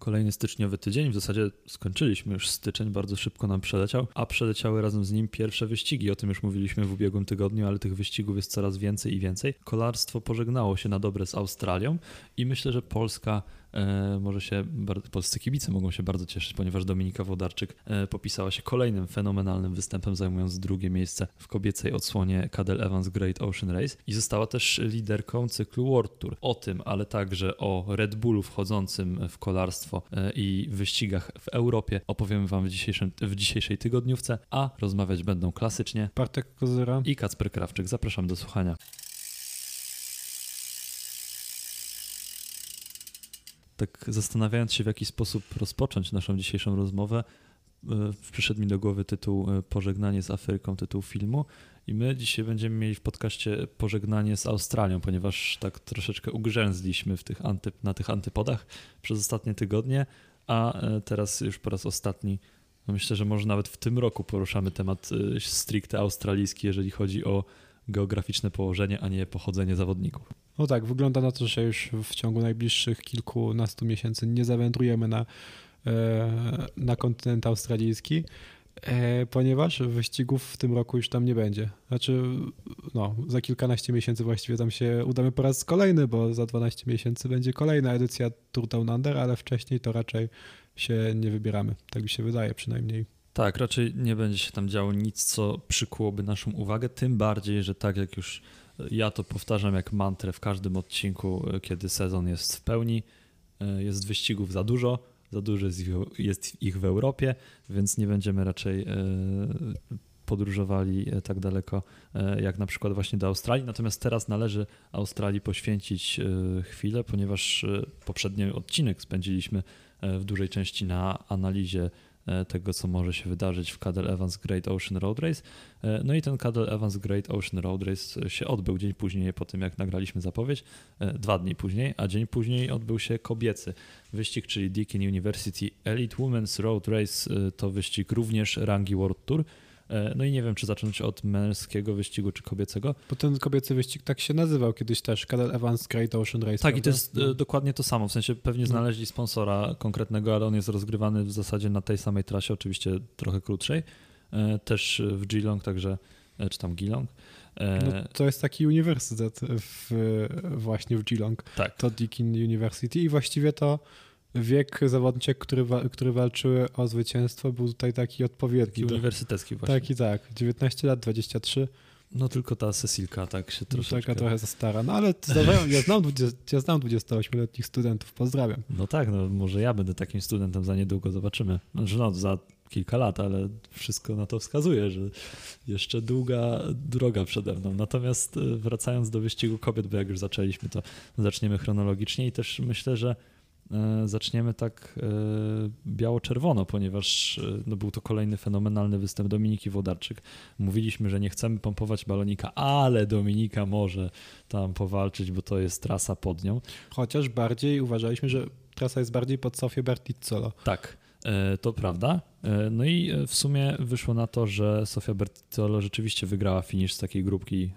Kolejny styczniowy tydzień, w zasadzie skończyliśmy już styczeń, bardzo szybko nam przeleciał, a przeleciały razem z nim pierwsze wyścigi. O tym już mówiliśmy w ubiegłym tygodniu, ale tych wyścigów jest coraz więcej i więcej. Kolarstwo pożegnało się na dobre z Australią i myślę, że Polska może się, polscy kibice mogą się bardzo cieszyć, ponieważ Dominika Wodarczyk e, popisała się kolejnym fenomenalnym występem, zajmując drugie miejsce w kobiecej odsłonie Cadel Evans Great Ocean Race i została też liderką cyklu World Tour. O tym, ale także o Red Bullu wchodzącym w kolarstwo e, i wyścigach w Europie opowiemy Wam w, dzisiejszym, w dzisiejszej tygodniówce, a rozmawiać będą klasycznie Bartek Kozyra i Kacper Krawczyk. Zapraszam do słuchania. Tak zastanawiając się, w jaki sposób rozpocząć naszą dzisiejszą rozmowę, e, przyszedł mi do głowy tytuł e, Pożegnanie z Afryką, tytuł filmu. I my dzisiaj będziemy mieli w podcaście pożegnanie z Australią, ponieważ tak troszeczkę ugrzęzliśmy w tych na tych antypodach przez ostatnie tygodnie, a e, teraz już po raz ostatni, no myślę, że może nawet w tym roku poruszamy temat stricte australijski, jeżeli chodzi o geograficzne położenie, a nie pochodzenie zawodników. No tak, wygląda na to, że już w ciągu najbliższych kilkunastu miesięcy nie zawędrujemy na, e, na kontynent australijski, e, ponieważ wyścigów w tym roku już tam nie będzie. Znaczy, no, za kilkanaście miesięcy właściwie tam się udamy po raz kolejny, bo za 12 miesięcy będzie kolejna edycja Tour Down Under, ale wcześniej to raczej się nie wybieramy. Tak mi się wydaje przynajmniej. Tak, raczej nie będzie się tam działo nic, co przykułoby naszą uwagę, tym bardziej, że tak jak już ja to powtarzam jak mantrę w każdym odcinku, e, kiedy sezon jest w pełni. E, jest wyścigów za dużo, za dużo jest ich w Europie, więc nie będziemy raczej e, podróżowali tak daleko jak na przykład właśnie do Australii. Natomiast teraz należy Australii poświęcić chwilę, ponieważ poprzedni odcinek spędziliśmy w dużej części na analizie tego, co może się wydarzyć w Cadel Evans Great Ocean Road Race. E, no i ten Cadel Evans Great Ocean Road Race się odbył dzień później po tym, jak nagraliśmy zapowiedź, e, dwa dni później, a dzień później odbył się kobiecy wyścig, czyli Deakin University Elite Women's Road Race. To wyścig również rangi World Tour. E, no i nie wiem, czy zacząć od męskiego wyścigu, czy kobiecego. Bo ten kobiecy wyścig tak się nazywał kiedyś też, Cadel Evans Great Ocean Race. Tak, prawda? i to jest no. dokładnie to samo. W sensie pewnie no. znaleźli sponsora konkretnego, ale on jest rozgrywany w zasadzie na tej samej trasie, oczywiście trochę krótszej. E, też w Geelong, także, czy tam Geelong. No, to jest taki uniwersytet w, właśnie w Geelong. Tak. To Deakin University i właściwie to wiek zawodniczek, który, który walczyły o zwycięstwo, był tutaj taki odpowiedni. Uniwersytecki właśnie. Taki, tak. 19 lat, 23. No tylko ta Cecilka tak się troszeczkę... Taka trochę za stara, no ale zdarzają, ja znam, 20, ja znam 28-letnich studentów, pozdrawiam. No tak, no może ja będę takim studentem za niedługo, zobaczymy. Znaczy no za kilka lat, ale wszystko na to wskazuje, że jeszcze długa droga przede mną. Natomiast e, wracając do wyścigu kobiet, bo jak już zaczęliśmy, to zaczniemy chronologicznie i też myślę, że zaczniemy tak e, biało-czerwono, ponieważ e, no, był to kolejny fenomenalny występ Dominiki Wodarczyk. Mówiliśmy, że nie chcemy pompować balonika, ale Dominika może tam powalczyć, bo to jest trasa pod nią. Chociaż bardziej uważaliśmy, że trasa jest bardziej pod Sofię Bertizzolo. Tak, to prawda. No i w sumie wyszło na to, że Sofia Bertizzolo rzeczywiście wygrała finisz z takiej grupki,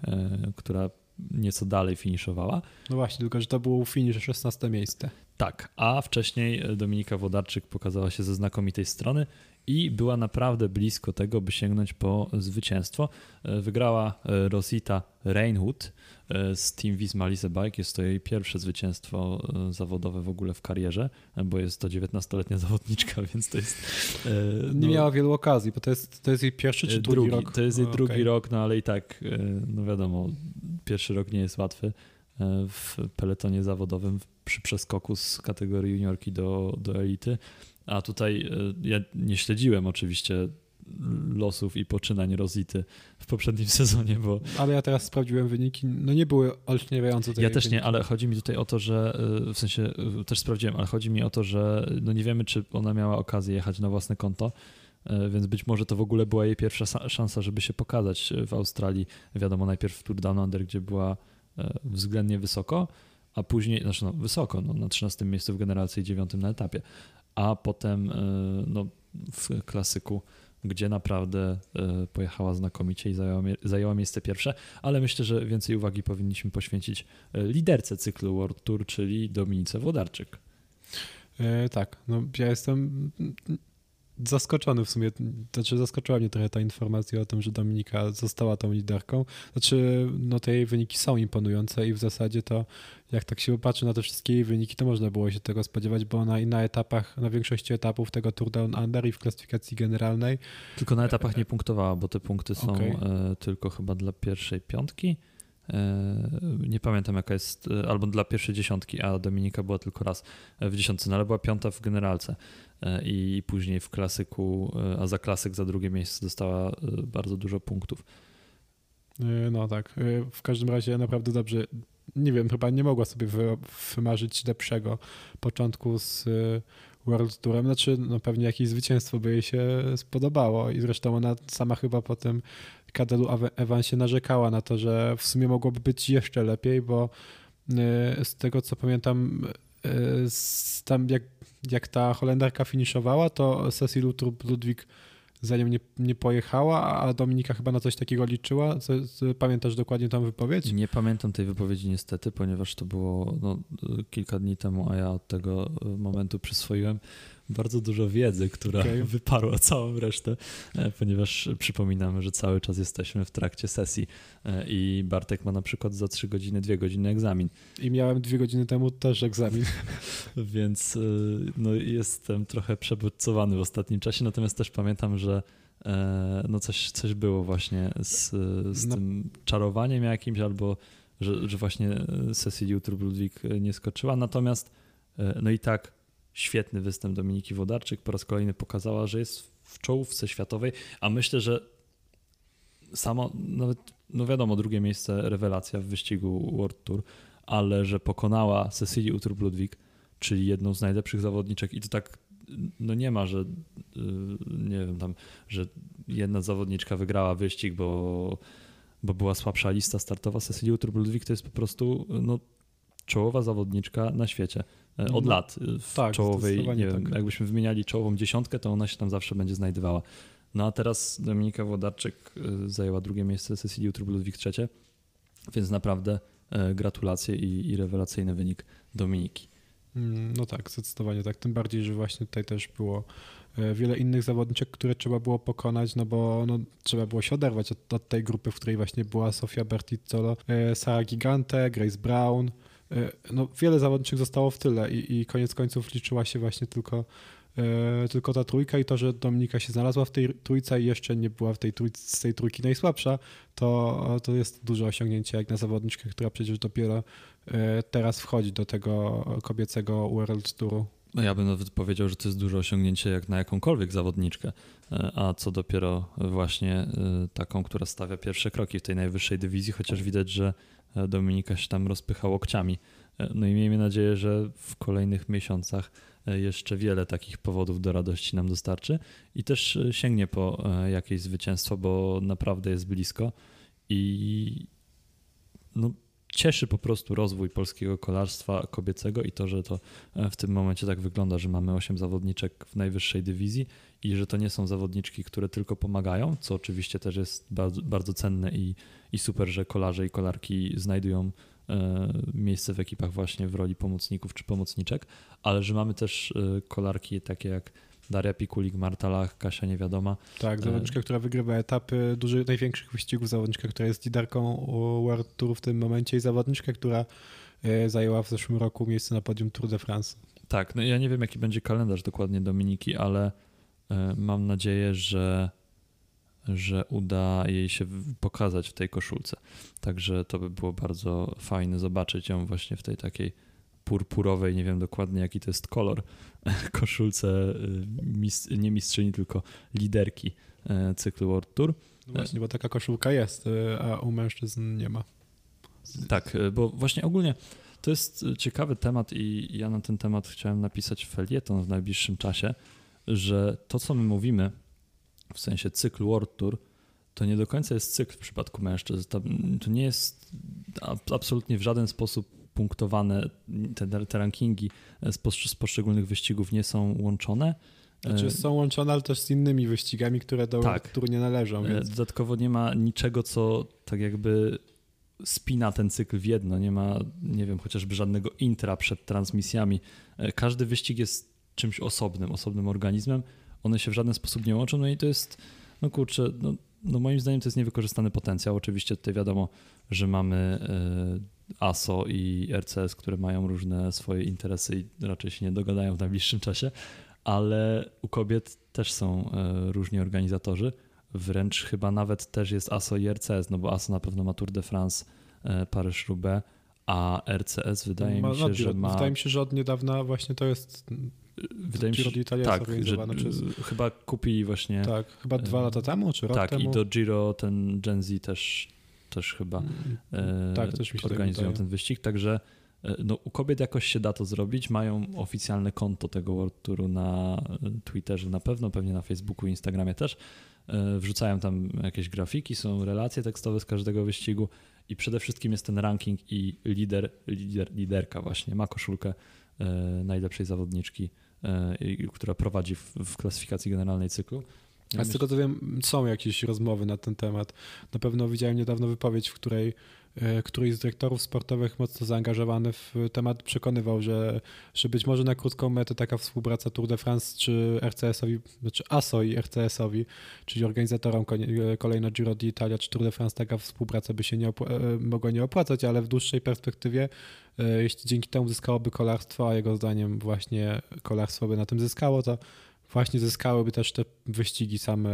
która nieco dalej finiszowała. No właśnie, tylko że to było finisz 16 miejsce. Tak, a wcześniej Dominika Wodarczyk pokazała się ze znakomitej strony i była naprawdę blisko tego, by sięgnąć po zwycięstwo. E, wygrała e, Rosita Reinhut e, z Team Visma Bike. Jest to jej pierwsze zwycięstwo zawodowe w ogóle w karierze, bo jest to 19-letnia zawodniczka, więc to jest... No, Nie miała wielu okazji, bo to jest, to jest jej pierwszy czy drugi, drugi rok? To jest jej drugi okay. rok, no ale i tak, no wiadomo, pierwszy rok nie jest łatwy w peletonie zawodowym przy przeskoku z kategorii juniorki do, do elity. A tutaj e, ja nie śledziłem oczywiście losów i poczynań Rosity w poprzednim sezonie, bo... Ale ja teraz sprawdziłem wyniki, no nie były olśniewające. Ja też wyniki. nie, ale chodzi mi tutaj o to, że e, w sensie e, też sprawdziłem, ale chodzi mi o to, że no nie wiemy, czy ona miała okazję jechać na własne konto, więc być może to w ogóle była jej pierwsza szansa, żeby się pokazać w Australii. Wiadomo, najpierw w Tour Down Under, gdzie była względnie wysoko, a później, znaczy no, wysoko, no, na 13 miejscu w generacji i 9 na etapie, a potem e, no, w klasyku, gdzie naprawdę e, pojechała znakomicie i zajęła, zajęła miejsce pierwsze, ale myślę, że więcej uwagi powinniśmy poświęcić e, liderce cyklu World Tour, czyli Dominice Włodarczyk. E, tak, no ja jestem zaskoczony w sumie, znaczy zaskoczyła mnie trochę ta informacja o tym, że Dominika została tą liderką. Znaczy, no te jej wyniki są imponujące i w zasadzie to, jak tak się popatrzy na te wszystkie jej wyniki, to można było się tego spodziewać, bo ona i na etapach, na większości etapów tego Tour Down Under i w klasyfikacji generalnej. Tylko na etapach nie punktowała, bo te punkty są okay. E, tylko chyba dla pierwszej piątki. E, nie pamiętam jaka jest, e, albo dla pierwszej dziesiątki, a Dominika była tylko raz w dziesiątce, no ale była piąta w generalce i później w klasyku, a za klasyk za drugie miejsce dostała bardzo dużo punktów. No tak, w każdym razie naprawdę dobrze, nie wiem, chyba nie mogła sobie wymarzyć lepszego początku z World Tourem, znaczy no pewnie jakieś zwycięstwo by jej się spodobało. I zresztą ona sama chyba po tym Kadelu Evansie narzekała na to, że w sumie mogłoby być jeszcze lepiej, bo z tego co pamiętam, tam jak, jak ta Holenderka finiszowała, to Cecil Ludwig za nią nie, nie pojechała, a Dominika chyba na coś takiego liczyła. Pamiętasz dokładnie tą wypowiedź? Nie pamiętam tej wypowiedzi niestety, ponieważ to było no, kilka dni temu, a ja od tego momentu przyswoiłem bardzo dużo wiedzy, która okay. wyparła całą resztę, e, ponieważ przypominamy, że cały czas jesteśmy w trakcie sesji e, i Bartek ma na przykład za trzy godziny, dwie godziny egzamin. I miałem dwie godziny temu też egzamin. Więc e, no, jestem trochę przebodźcowany w ostatnim czasie, natomiast też pamiętam, że no coś, coś było właśnie z, z no. tym czarowaniem jakimś, albo że, że właśnie sesji YouTube Ludwik nie skoczyła. Natomiast no i tak świetny występ Dominiki Wodarczyk. Po raz kolejny pokazała, że jest w czołówce światowej, a myślę, że samo, nawet, no wiadomo, drugie miejsce rewelacja w wyścigu World Tour, ale że pokonała Cecilii Utrup-Ludwik, czyli jedną z najlepszych zawodniczek i to tak no nie ma, że y, nie wiem tam, że jedna zawodniczka wygrała wyścig, bo, bo była słabsza lista startowa. Cecilia Utrup-Ludwik to jest po prostu no, czołowa zawodniczka na świecie. E, od no, lat e, w tak, czołowej, nie wiem, tak. jakbyśmy wymieniali czołową dziesiątkę, to ona się tam zawsze będzie znajdowała. No a teraz Dominika Włodarczyk e, zajęła drugie miejsce, Cecilii Utrub Ludwik trzecie, więc naprawdę gratulacje i, i rewelacyjny wynik Dominiki. Mm, no tak, zdecydowanie tak. Tym bardziej, że właśnie tutaj też było wiele innych zawodniczek, które trzeba było pokonać, no bo no, trzeba było się oderwać od, od tej grupy, w której właśnie była Sofia Bertizzolo, Sara Gigante, Grace Brown, E, no, wiele zawodniczych zostało w tyle i, i koniec końców liczyła się właśnie tylko, e, tylko ta trójka i to, że Dominika się znalazła w tej trójce i jeszcze nie była w tej trójce, z tej trójki najsłabsza, to, to jest duże osiągnięcie jak na zawodniczkę, która przecież dopiero e, teraz wchodzi do tego kobiecego World Touru. No ja bym nawet powiedział, że to jest duże osiągnięcie jak na jakąkolwiek zawodniczkę, a co dopiero właśnie taką, która stawia pierwsze kroki w tej najwyższej dywizji, chociaż widać, że Dominika się tam rozpycha łokciami. E, no i miejmy nadzieję, że w kolejnych miesiącach e, jeszcze wiele takich powodów do radości nam dostarczy i też e, sięgnie po jakieś zwycięstwo, bo naprawdę jest blisko i no, cieszy po prostu rozwój polskiego kolarstwa kobiecego i to, że to w tym momencie tak wygląda, że mamy 8 zawodniczek w najwyższej dywizji i że to nie są zawodniczki, które tylko pomagają, co oczywiście też jest bardzo, bardzo cenne i, i super, że kolarze i kolarki znajdują e, miejsce w ekipach właśnie w roli pomocników czy pomocniczek, ale że mamy też e, kolarki takie jak Daria Pikulik, Marta Lach, Kasia Niewiadoma. Tak, e, zawodniczka, która wygrywa etapy dużych, największych wyścigów, zawodniczka, która jest liderką World Tour w tym momencie i zawodniczka, która zajęła w zeszłym roku miejsce na podium Tour de France. Tak, no ja nie wiem jaki będzie kalendarz dokładnie Dominiki, ale mam nadzieję, że że uda jej się pokazać w tej koszulce. Także to by było bardzo fajne zobaczyć ją właśnie w tej takiej purpurowej, nie wiem dokładnie jaki to jest kolor, koszulce y, nie mistrzyni, tylko liderki y, cyklu World Tour. No właśnie, bo taka koszulka jest, y, a u mężczyzn nie ma. Tak, bo właśnie ogólnie to jest ciekawy temat i ja na ten temat chciałem napisać felieton w najbliższym czasie, że to, co my mówimy, w sensie cykl World Tour, to nie do końca jest cykl w przypadku mężczyzn. To nie jest absolutnie w żaden sposób punktowane, te, te rankingi z, z poszczególnych wyścigów nie są łączone. Znaczy są łączone, ale też z innymi wyścigami, które do tak. Tour nie należą. Więc... Dodatkowo nie ma niczego, co tak jakby spina ten cykl w jedno, nie ma, nie wiem, chociażby żadnego intra przed transmisjami. E, każdy wyścig jest czymś osobnym, osobnym organizmem. One się w żaden sposób nie łączą, no i to jest, no kurczę, no, no moim zdaniem to jest niewykorzystany potencjał. Oczywiście tutaj wiadomo, że mamy e, ASO i RCS, które mają różne swoje interesy i raczej się nie dogadają w najbliższym czasie, ale u kobiet też są e, różni organizatorzy. Wręcz chyba nawet też jest ASO i RCS, no bo ASO na pewno ma Tour de France, e, Paryż-Roubaix, a RCS wydaje ma, mi się, że ma... Wydaje mi się, że od niedawna właśnie to jest Wydaje mi się, że tak, że przez... chyba kupili właśnie... Tak, chyba dwa lata temu, czy rok tak, temu. Tak, i do Giro ten Gen Z też, też chyba mm, tak, też tak organizują ten wyścig, także no, u kobiet jakoś się da to zrobić. Mają oficjalne konto tego World Touru na Twitterze na pewno, pewnie na Facebooku, Instagramie też. E, wrzucają tam jakieś grafiki, są relacje tekstowe z każdego wyścigu i przede wszystkim jest ten ranking i lider, lider liderka właśnie ma koszulkę e, najlepszej zawodniczki, e, która prowadzi w, w klasyfikacji generalnej cyklu. A z tego co wiem, są jakieś rozmowy na ten temat. Na pewno widziałem niedawno wypowiedź, w której E, któryś z dyrektorów sportowych mocno zaangażowany w temat przekonywał, że, że być może na krótką metę taka współpraca Tour de France czy RCS-owi, znaczy ASO i RCS-owi, czyli organizatorom e, kolejno Giro d'Italia czy Tour de France, taka współpraca by się nie e, mogła nie opłacać, ale w dłuższej perspektywie, jeśli dzięki temu zyskałoby kolarstwo, a jego zdaniem właśnie kolarstwo by na tym zyskało, to właśnie zyskałyby też te wyścigi same,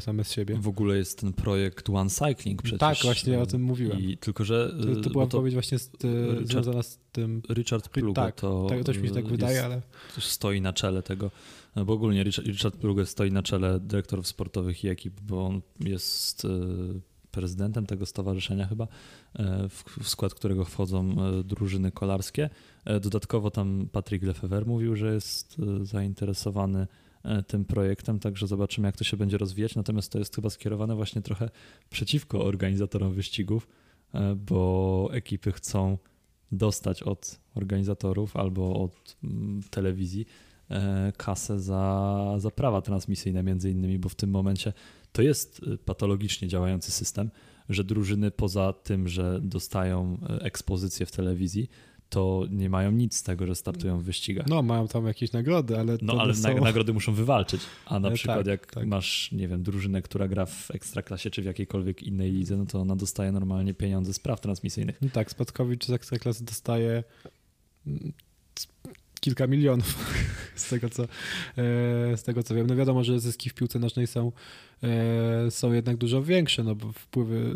same z siebie. W ogóle jest ten projekt One Cycling przecież. Tak, właśnie o tym mówiłem. I tylko, że... To, to była odpowiedź właśnie z, Richard, związana z tym... Richard Plugo tak, to... Tak, też mi się tak wydaje, ale... Stoi na czele tego, bo ogólnie Richard, Richard Plugo stoi na czele dyrektorów sportowych i ekip, bo on jest e, prezydentem tego stowarzyszenia chyba, e, w skład którego wchodzą e, drużyny kolarskie. Dodatkowo tam Patrick Lefever mówił, że jest zainteresowany E, tym projektem, także zobaczymy, jak to się będzie rozwijać. Natomiast to jest chyba skierowane właśnie trochę przeciwko organizatorom wyścigów, e, bo ekipy chcą dostać od organizatorów albo od mm, telewizji e, kasę za, za prawa transmisyjne między innymi, bo w tym momencie to jest patologicznie działający system, że drużyny poza tym, że dostają ekspozycję w telewizji, to nie mają nic z tego, że startują w wyścigach. No, mają tam jakieś nagrody, ale. No, ale są... nagrody muszą wywalczyć. A na przykład, tak, jak tak. masz, nie wiem, drużynę, która gra w ekstraklasie czy w jakiejkolwiek innej lidze, no to ona dostaje normalnie pieniądze z praw transmisyjnych. No tak, Spadkowicz z ekstraklasy dostaje kilka milionów z tego, co, e, z tego co wiem. No wiadomo, że zyski w piłce nożnej są, e, są jednak dużo większe, no bo wpływy,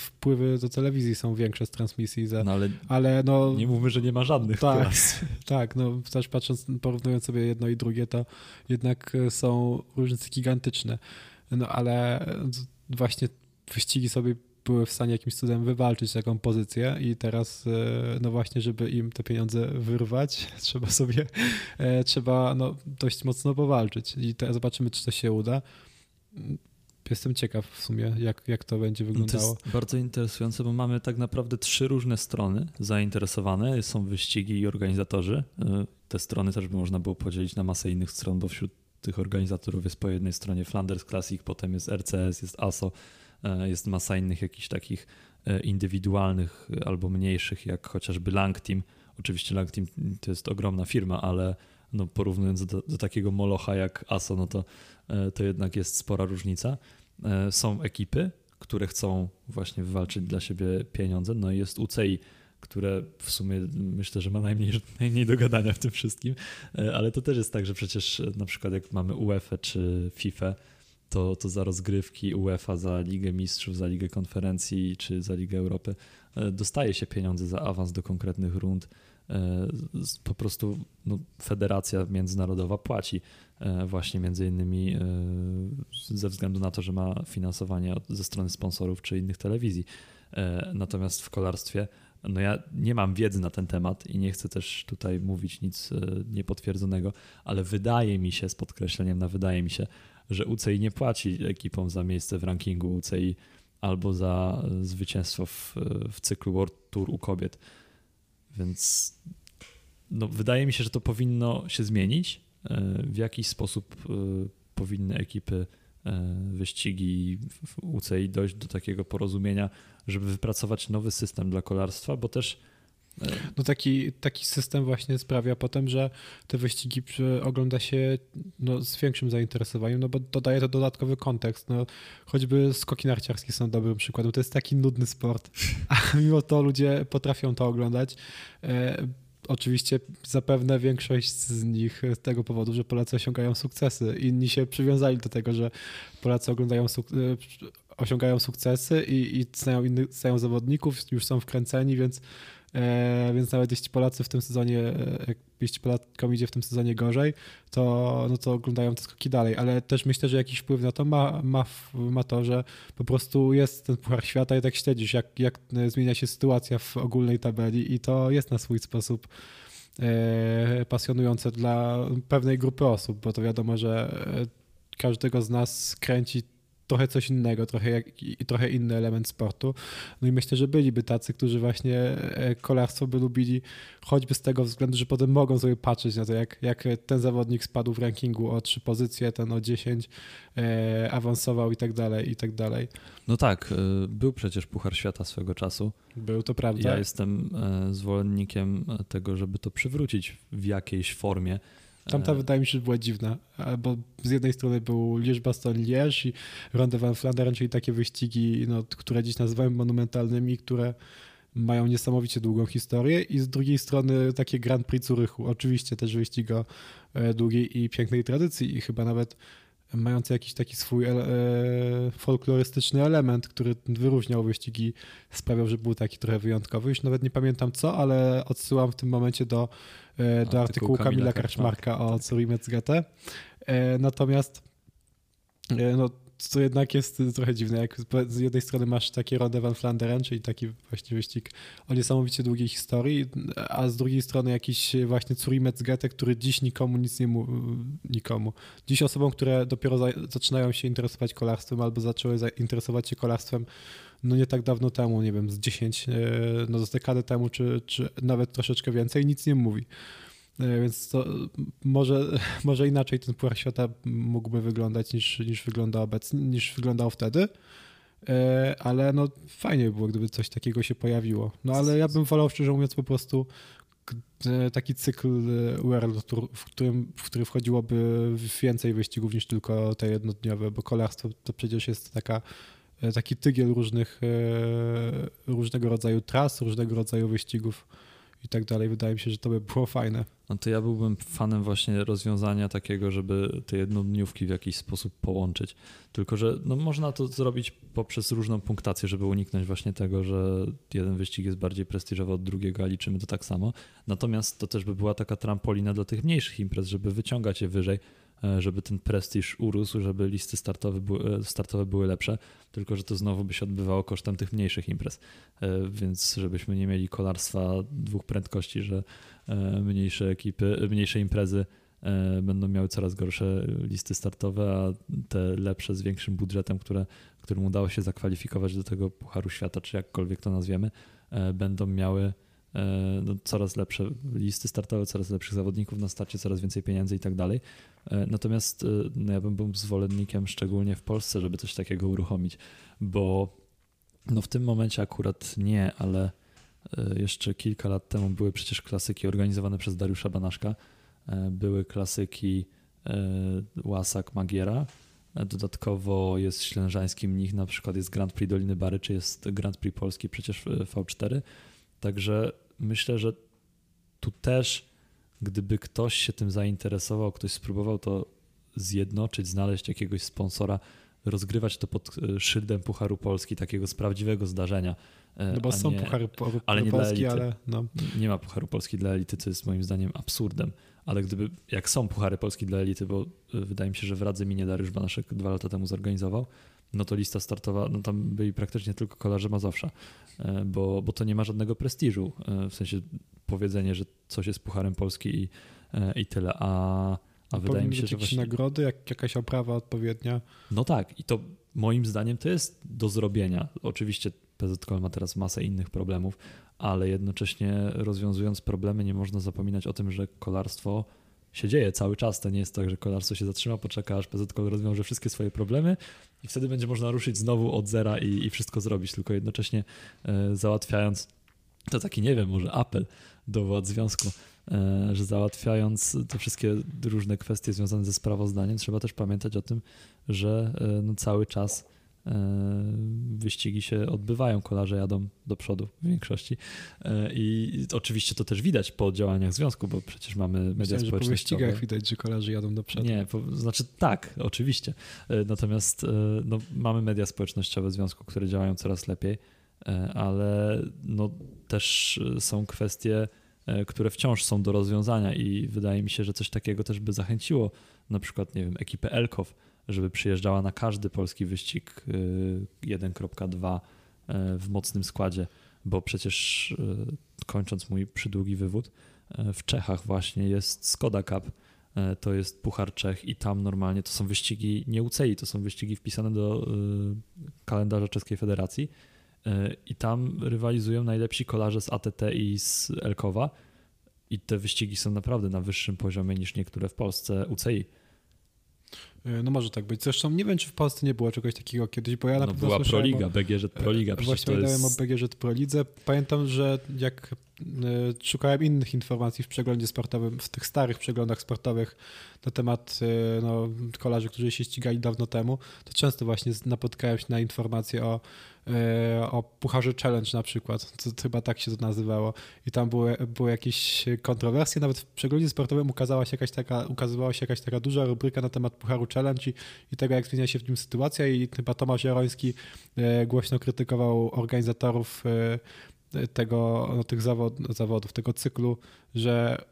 wpływy do telewizji są większe z transmisji. Za, no ale, ale no, nie mówmy, że nie ma żadnych tak, teraz. Tak, no też patrząc, porównując sobie jedno i drugie, to jednak są różnice gigantyczne. No ale właśnie wyścigi sobie były w stanie jakimś cudem wywalczyć taką pozycję i teraz e, no właśnie, żeby im te pieniądze wyrwać, trzeba sobie, e, trzeba no dość mocno powalczyć i teraz zobaczymy, czy to się uda. Jestem ciekaw w sumie, jak, jak to będzie wyglądało. To jest bardzo interesujące, bo mamy tak naprawdę trzy różne strony zainteresowane. Są wyścigi i organizatorzy. E, te strony też by można było podzielić na masę innych stron, bo wśród tych organizatorów jest po jednej stronie Flanders Classic, potem jest RCS, jest ASO, jest masa innych jakichś takich e, indywidualnych albo mniejszych, jak chociażby Lang Team. Oczywiście Lang Team to jest ogromna firma, ale no porównując do, do takiego molocha jak ASO, no to, e, to jednak jest spora różnica. Są ekipy, które chcą właśnie wywalczyć dla siebie pieniądze, no i jest UCI, które w sumie myślę, że ma najmniej, najmniej do gadania w tym wszystkim, ale to też jest tak, że przecież na przykład jak mamy UEFA czy FIFA, to, to za rozgrywki UEFA, za Ligę Mistrzów, za Ligę Konferencji czy za Ligę Europy e, dostaje się pieniądze za awans do konkretnych rund. E, po prostu no, federacja międzynarodowa płaci e, właśnie między innymi ze względu na to, że ma finansowanie ze strony sponsorów czy innych telewizji. Natomiast w kolarstwie no ja nie mam wiedzy na ten temat i nie chcę też tutaj mówić nic niepotwierdzonego, ale wydaje mi się, z podkreśleniem na wydaje mi się, że UCI nie płaci ekipom za miejsce w rankingu UCI albo za zwycięstwo w, w cyklu World Tour u kobiet. Więc no, wydaje mi się, że to powinno się zmienić. E, w jakiś sposób e, powinny ekipy wyścigi w UCI dojść do takiego porozumienia, żeby wypracować nowy system dla kolarstwa, bo też no taki, taki system właśnie sprawia potem, że te wyścigi ogląda się no, z większym zainteresowaniem, no bo dodaje to dodatkowy kontekst. No, choćby skoki narciarskie są dobrym przykładem. To jest taki nudny sport, a mimo to ludzie potrafią to oglądać. E, oczywiście zapewne większość z nich z tego powodu, że Polacy osiągają sukcesy. Inni się przywiązali do tego, że Polacy oglądają e, osiągają sukcesy i, i znają, innych, znają zawodników, już są wkręceni, więc więc nawet jeśli Polacy w tym sezonie, e, jeśli Polakom idzie w tym sezonie gorzej, to, no to oglądają te skoki dalej, ale też myślę, że jakiś wpływ na to ma, ma, ma to, że po prostu jest ten Puchar Świata i tak śledzisz, jak, jak zmienia się sytuacja w ogólnej tabeli i to jest na swój sposób e, pasjonujące dla pewnej grupy osób, bo to wiadomo, że każdego z nas kręci trochę coś innego, trochę, jak, trochę inny element sportu. No i myślę, że byliby tacy, którzy właśnie e, kolarstwo by lubili choćby z tego względu, że potem mogą sobie patrzeć na to, jak, jak ten zawodnik spadł w rankingu o trzy pozycje, ten o 10, e, awansował i tak dalej, i tak dalej. No tak, e, był przecież Puchar Świata swego czasu. Był, to prawda. Ja jestem e, zwolennikiem tego, żeby to przywrócić w jakiejś formie. Tamta wydaje mi się, że była dziwna, bo z jednej strony był Liège-Bastogne-Liège i Ronde van Flandern, czyli takie wyścigi, no, które dziś nazywamy monumentalnymi, które mają niesamowicie długą historię i z drugiej strony takie Grand Prix Zurychu, oczywiście też wyścig o e, długiej i pięknej tradycji i chyba nawet mający jakiś taki swój e, folklorystyczny element, który wyróżniał wyścigi, sprawiał, że był taki trochę wyjątkowy. Już nawet nie pamiętam co, ale odsyłam w tym momencie do, e, do artykułu Kamila, Kamila Karczmarka o Curimetz-GT. E, natomiast e, no, co jednak jest trochę dziwne, jak z jednej strony masz takie Ronde van Flanderen, czyli taki właśnie wyścig o niesamowicie długiej historii, a z drugiej strony jakiś właśnie GT, który dziś nikomu nic nie mówi, nikomu. Dziś osobom, które dopiero za, zaczynają się interesować kolarstwem albo zaczęły interesować się kolarstwem no nie tak dawno temu, nie wiem, z 10, e, no z dekady temu, czy, czy nawet troszeczkę więcej, nic nie mówi. E, więc to może, może inaczej ten Puchar Świata mógłby wyglądać niż, niż wygląda obecnie, niż wyglądał wtedy. E, ale no fajnie by było, gdyby coś takiego się pojawiło. No ale ja bym wolał szczerze mówiąc po prostu taki cykl Tour, w, którym, w który wchodziłoby więcej wyścigów niż tylko te jednodniowe, bo kolarstwo to przecież jest taka, taki tygiel różnych, różnego rodzaju tras, różnego rodzaju wyścigów i tak dalej. Wydaje mi się, że to by było fajne. No to ja byłbym fanem właśnie rozwiązania takiego, żeby te jednodniówki w jakiś sposób połączyć. Tylko, że no można to zrobić poprzez różną punktację, żeby uniknąć właśnie tego, że jeden wyścig jest bardziej prestiżowy od drugiego, a liczymy to tak samo. Natomiast to też by była taka trampolina dla tych mniejszych imprez, żeby wyciągać je wyżej, E, żeby ten prestiż urósł, żeby listy startowe były, e, startowe były lepsze, tylko że to znowu by się odbywało kosztem tych mniejszych imprez. E, więc żebyśmy nie mieli kolarstwa dwóch prędkości, że mniejsze ekipy, mniejsze imprezy będą miały coraz gorsze listy startowe, a te lepsze z większym budżetem, które, którym udało się zakwalifikować do tego Pucharu Świata, czy jakkolwiek to nazwiemy, będą miały no, coraz lepsze listy startowe, coraz lepszych zawodników na starcie, coraz więcej pieniędzy i tak dalej. E, natomiast e, no ja bym był zwolennikiem, szczególnie w Polsce, żeby coś takiego uruchomić, bo no w tym momencie akurat nie, ale e, jeszcze kilka lat temu były przecież klasyki organizowane przez Dariusza Banaszka. Były klasyki Łasak Magiera. Dodatkowo jest ślężański mnich, na przykład jest Grand Prix Doliny Bary, czy jest Grand Prix Polski przecież V4. Także myślę, że tu też gdyby ktoś się tym zainteresował, ktoś spróbował to zjednoczyć, znaleźć jakiegoś sponsora, rozgrywać to pod e, szyldem Pucharu Polski, takiego z prawdziwego zdarzenia. E, no bo są nie, Puchary ale nie Polski, ale no. Nie ma Pucharu Polski dla elity, co jest moim zdaniem absurdem. Ale gdyby, jak są Puchary Polski dla elity, bo e, wydaje mi się, że w Radze Minie Dariusz Banaszek dwa lata temu zorganizował, no to lista startowa, no tam byli praktycznie tylko kolarze Mazowsza, bo, bo to nie ma żadnego prestiżu, w sensie powiedzenie, że coś jest Pucharem Polski i, e, i tyle, a, a wydaje mi się, że właśnie... nagrody, jak, jakaś oprawa odpowiednia. No tak i to moim zdaniem to jest do zrobienia. Oczywiście PZKL ma teraz masę innych problemów, ale jednocześnie rozwiązując problemy nie można zapominać o tym, że kolarstwo się dzieje cały czas. To nie jest tak, że kolarstwo się zatrzyma, poczeka aż PZK rozwiąże wszystkie swoje problemy i wtedy będzie można ruszyć znowu od zera i, i wszystko zrobić, tylko jednocześnie e, załatwiając, to taki nie wiem, może apel do władz związku, e, że załatwiając te wszystkie różne kwestie związane ze sprawozdaniem, trzeba też pamiętać o tym, że e, no cały czas wyścigi się odbywają, kolarze jadą do przodu w większości. E, I oczywiście to też widać po działaniach związku, bo przecież mamy media Myślałem, społecznościowe. Że po wyścigach widać, że kolarze jadą do przodu. Nie, po, znaczy tak, oczywiście. E, natomiast no, mamy media społecznościowe związku, które działają coraz lepiej, ale no, też są kwestie, które wciąż są do rozwiązania i wydaje mi się, że coś takiego też by zachęciło na przykład, nie wiem, ekipę Elkow, żeby przyjeżdżała na każdy polski wyścig 1.2 y, y, w mocnym składzie, bo przecież y, kończąc mój przydługi wywód, w Czechach właśnie jest Skoda Cup, to jest Puchar Czech i tam normalnie to są wyścigi nie UCI, to są wyścigi wpisane do kalendarza Czeskiej Federacji i tam rywalizują najlepsi kolarze z ATT i z Elkowa i te wyścigi są naprawdę na wyższym poziomie niż niektóre w Polsce UCI. E, no może tak być. Zresztą nie wiem, czy w Polsce nie było czegoś takiego kiedyś, bo ja na no pewno była Proliga, BGŻ Proliga. E, właśnie jest... o BGŻ Prolidze. Pamiętam, że jak e, szukałem innych informacji w przeglądzie sportowym, w tych starych przeglądach sportowych na temat no, kolarzy, którzy się ścigali dawno temu, to często właśnie napotkałem się na informacje o o Pucharze Challenge na przykład, to chyba tak się to nazywało. I tam były, były jakieś kontrowersje, nawet w przeglądzie sportowym ukazała się jakaś taka, ukazywała się jakaś taka duża rubryka na temat Pucharu Challenge i, i tego, jak zmienia się w nim sytuacja. I chyba Tomasz Jaroński e, głośno krytykował organizatorów e, tego, no, tych zawod, zawodów, tego cyklu, że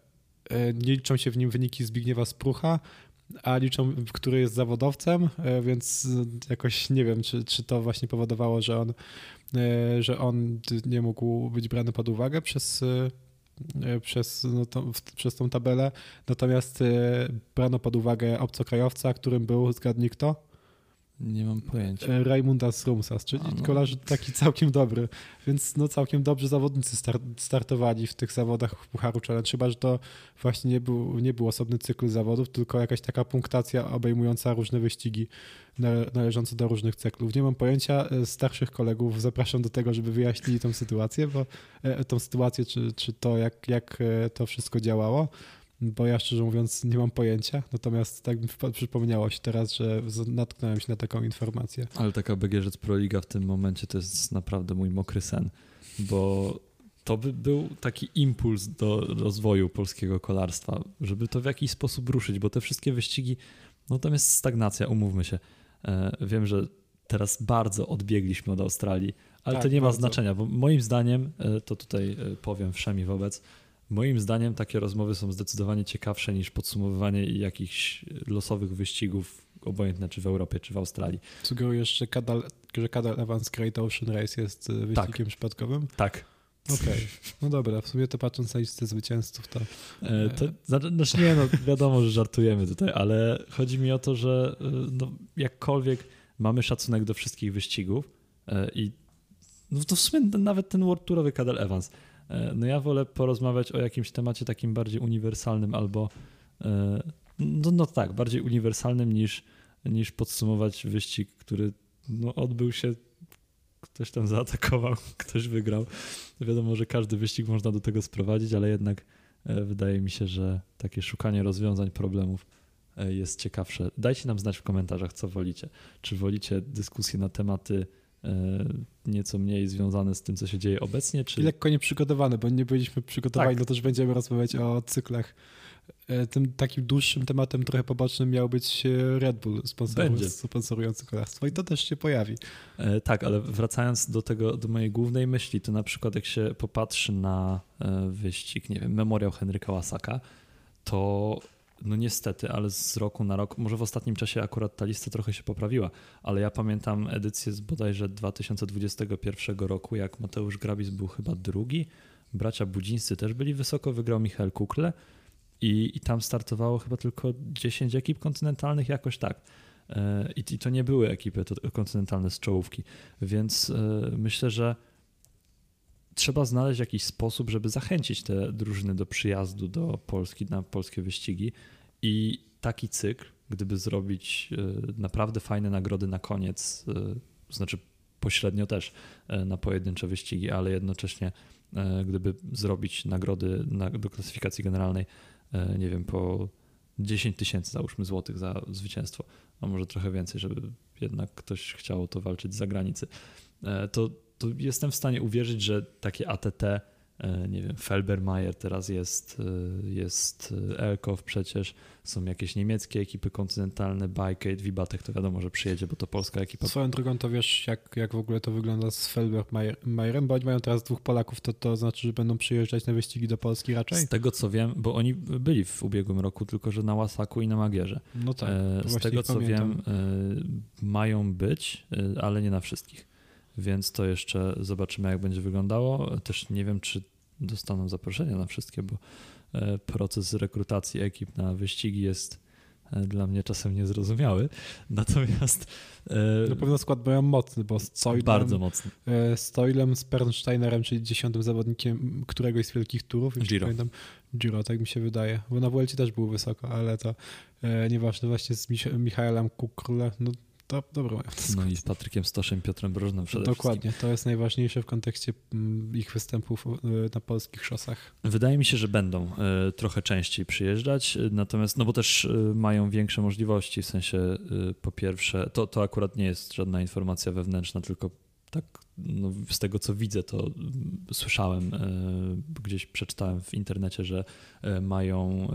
nie liczą się w nim wyniki Zbigniewa Sprucha, a liczą, który jest zawodowcem, e, więc jakoś nie wiem, czy, czy to właśnie powodowało, że on, e, że on nie mógł być brany pod uwagę przez, e, przez, no przez tą tabelę. Natomiast brano pod uwagę obcokrajowca, którym był, zgadnij kto? Nie mam pojęcia. E, Raimunda Srumsas, czyli A, no. kolarz taki całkiem dobry, więc no całkiem dobrzy zawodnicy start, startowali w tych zawodach Pucharu Challenge, chyba, że to właśnie nie był, nie był osobny cykl zawodów, tylko jakaś taka punktacja obejmująca różne wyścigi należące do różnych cyklów. Nie mam pojęcia, e, starszych kolegów zapraszam do tego, żeby wyjaśnili tą sytuację, bo e, tą sytuację, czy, czy to, jak, jak to wszystko działało bo ja szczerze mówiąc nie mam pojęcia, natomiast tak mi przypomniało się teraz, że natknąłem się na taką informację. Ale taka BGŻ Proliga w tym momencie to jest naprawdę mój mokry sen, bo to by był taki impuls do rozwoju polskiego kolarstwa, żeby to w jakiś sposób ruszyć, bo te wszystkie wyścigi, no tam jest stagnacja, umówmy się. E, wiem, że teraz bardzo odbiegliśmy od Australii, ale tak, to nie ma znaczenia, bo moim zdaniem, e, to tutaj e, powiem wszemi wobec, Moim zdaniem takie rozmowy są zdecydowanie ciekawsze niż podsumowywanie jakichś losowych wyścigów, obojętne czy w Europie, czy w Australii. Sugerujesz, że Kadal, że Kadal Evans Great Ocean Race jest e, wyścigiem tak. przypadkowym? Tak. Okej, okay. no dobra, w sumie to patrząc na listę zwycięzców, to... E, to znaczy nie, no wiadomo, że żartujemy tutaj, ale chodzi mi o to, że e, no, jakkolwiek mamy szacunek do wszystkich wyścigów i no to w sumie nawet ten World Tourowy Kadal Evans, no ja wolę porozmawiać o jakimś temacie takim bardziej uniwersalnym albo e, no, no tak, bardziej uniwersalnym niż, niż podsumować wyścig, który no, odbył się, ktoś tam zaatakował, ktoś wygrał. Wiadomo, że każdy wyścig można do tego sprowadzić, ale jednak e, wydaje mi się, że takie szukanie rozwiązań problemów jest ciekawsze. Dajcie nam znać w komentarzach, co wolicie. Czy wolicie dyskusje na tematy E, nieco mniej związane z tym, co się dzieje obecnie. Czy... Lekko nieprzygotowane, bo nie byliśmy przygotowani tak. że będziemy rozmawiać o cyklach. E, tym takim dłuższym tematem, trochę pobocznym miał być e, Red Bull sponsorujący kolarstwo i to też się pojawi. tak, ale wracając do tego, do mojej głównej myśli, to na przykład jak się popatrzy na wyścig, nie wiem, memoriał Henryka Łasaka, to no niestety, ale z roku na rok, może w ostatnim czasie akurat ta lista trochę się poprawiła, ale ja pamiętam edycję z bodajże 2021 roku, jak Mateusz Grabis był chyba drugi, bracia Budzińscy też byli wysoko, wygrał Michał Kukle i, i tam startowało chyba tylko 10 ekip kontynentalnych, jakoś tak. E, I, I, to nie były ekipy kontynentalne z czołówki, więc e, myślę, że trzeba znaleźć jakiś sposób, żeby zachęcić te drużyny do przyjazdu do Polski na polskie wyścigi. I taki cykl, gdyby zrobić naprawdę fajne nagrody na koniec, znaczy pośrednio też na pojedyncze wyścigi, ale jednocześnie gdyby zrobić nagrody do klasyfikacji generalnej, nie wiem, po 10 tysięcy załóżmy złotych za zwycięstwo, a może trochę więcej, żeby jednak ktoś chciał to walczyć z zagranicy, e, to, to jestem w stanie uwierzyć, że takie ATT, e, nie wiem, Felbermayer teraz jest, e, jest Elkow przecież, są jakieś niemieckie ekipy kontynentalne, Bikate, Wibatek to wiadomo, że przyjedzie, bo to polska ekipa. Swoją drogą to wiesz, jak, jak w ogóle to wygląda z Felbermayerem, bo oni mają teraz dwóch Polaków, to to znaczy, że będą przyjeżdżać na wyścigi do Polski raczej? Z tego co wiem, bo oni byli w ubiegłym roku, tylko że na Łasaku i na Magierze. No tak. Z tego co pamiętam. wiem, mają być, ale nie na wszystkich. Więc to jeszcze zobaczymy, jak będzie wyglądało. Też nie wiem, czy dostaną zaproszenia na wszystkie, bo E, proces rekrutacji ekip na wyścigi jest e, dla mnie czasem niezrozumiały. Natomiast. E, na pewno skład mają mocny, bo z Coilem, Bardzo mocny. Z Toilem, z Bernsteinerem, czyli dziesiątym zawodnikiem któregoś z wielkich turów. Giro. Pamiętam, Giro, tak mi się wydaje. Bo na Vuelcie też był wysoko, ale to e, nieważne. Właśnie z Mich Michaelem Kukrle, no to dobro mają. No i z Patrykiem Stoszem, Piotrem Brożnym przede Dokładnie, wszystkim. to jest najważniejsze w kontekście mm, ich występów e, na polskich szosach. Wydaje mi się, że będą e, trochę częściej przyjeżdżać, e, natomiast, no bo też mają większe możliwości, w sensie po pierwsze, to, to akurat nie jest żadna informacja wewnętrzna, tylko tak no, z tego co widzę, to mm, słyszałem, gdzieś przeczytałem w internecie, że mają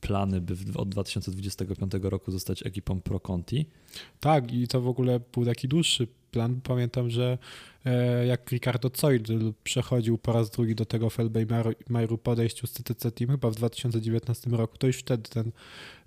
plany, by od 2025 roku zostać ekipą Pro Conti. Tak, i to w ogóle był taki dłuższy plan. Pamiętam, że e, jak Ricardo Zoidl przechodził po raz drugi do tego Felbejmaru podejściu z TTC Team chyba w 2019 roku, to już wtedy ten,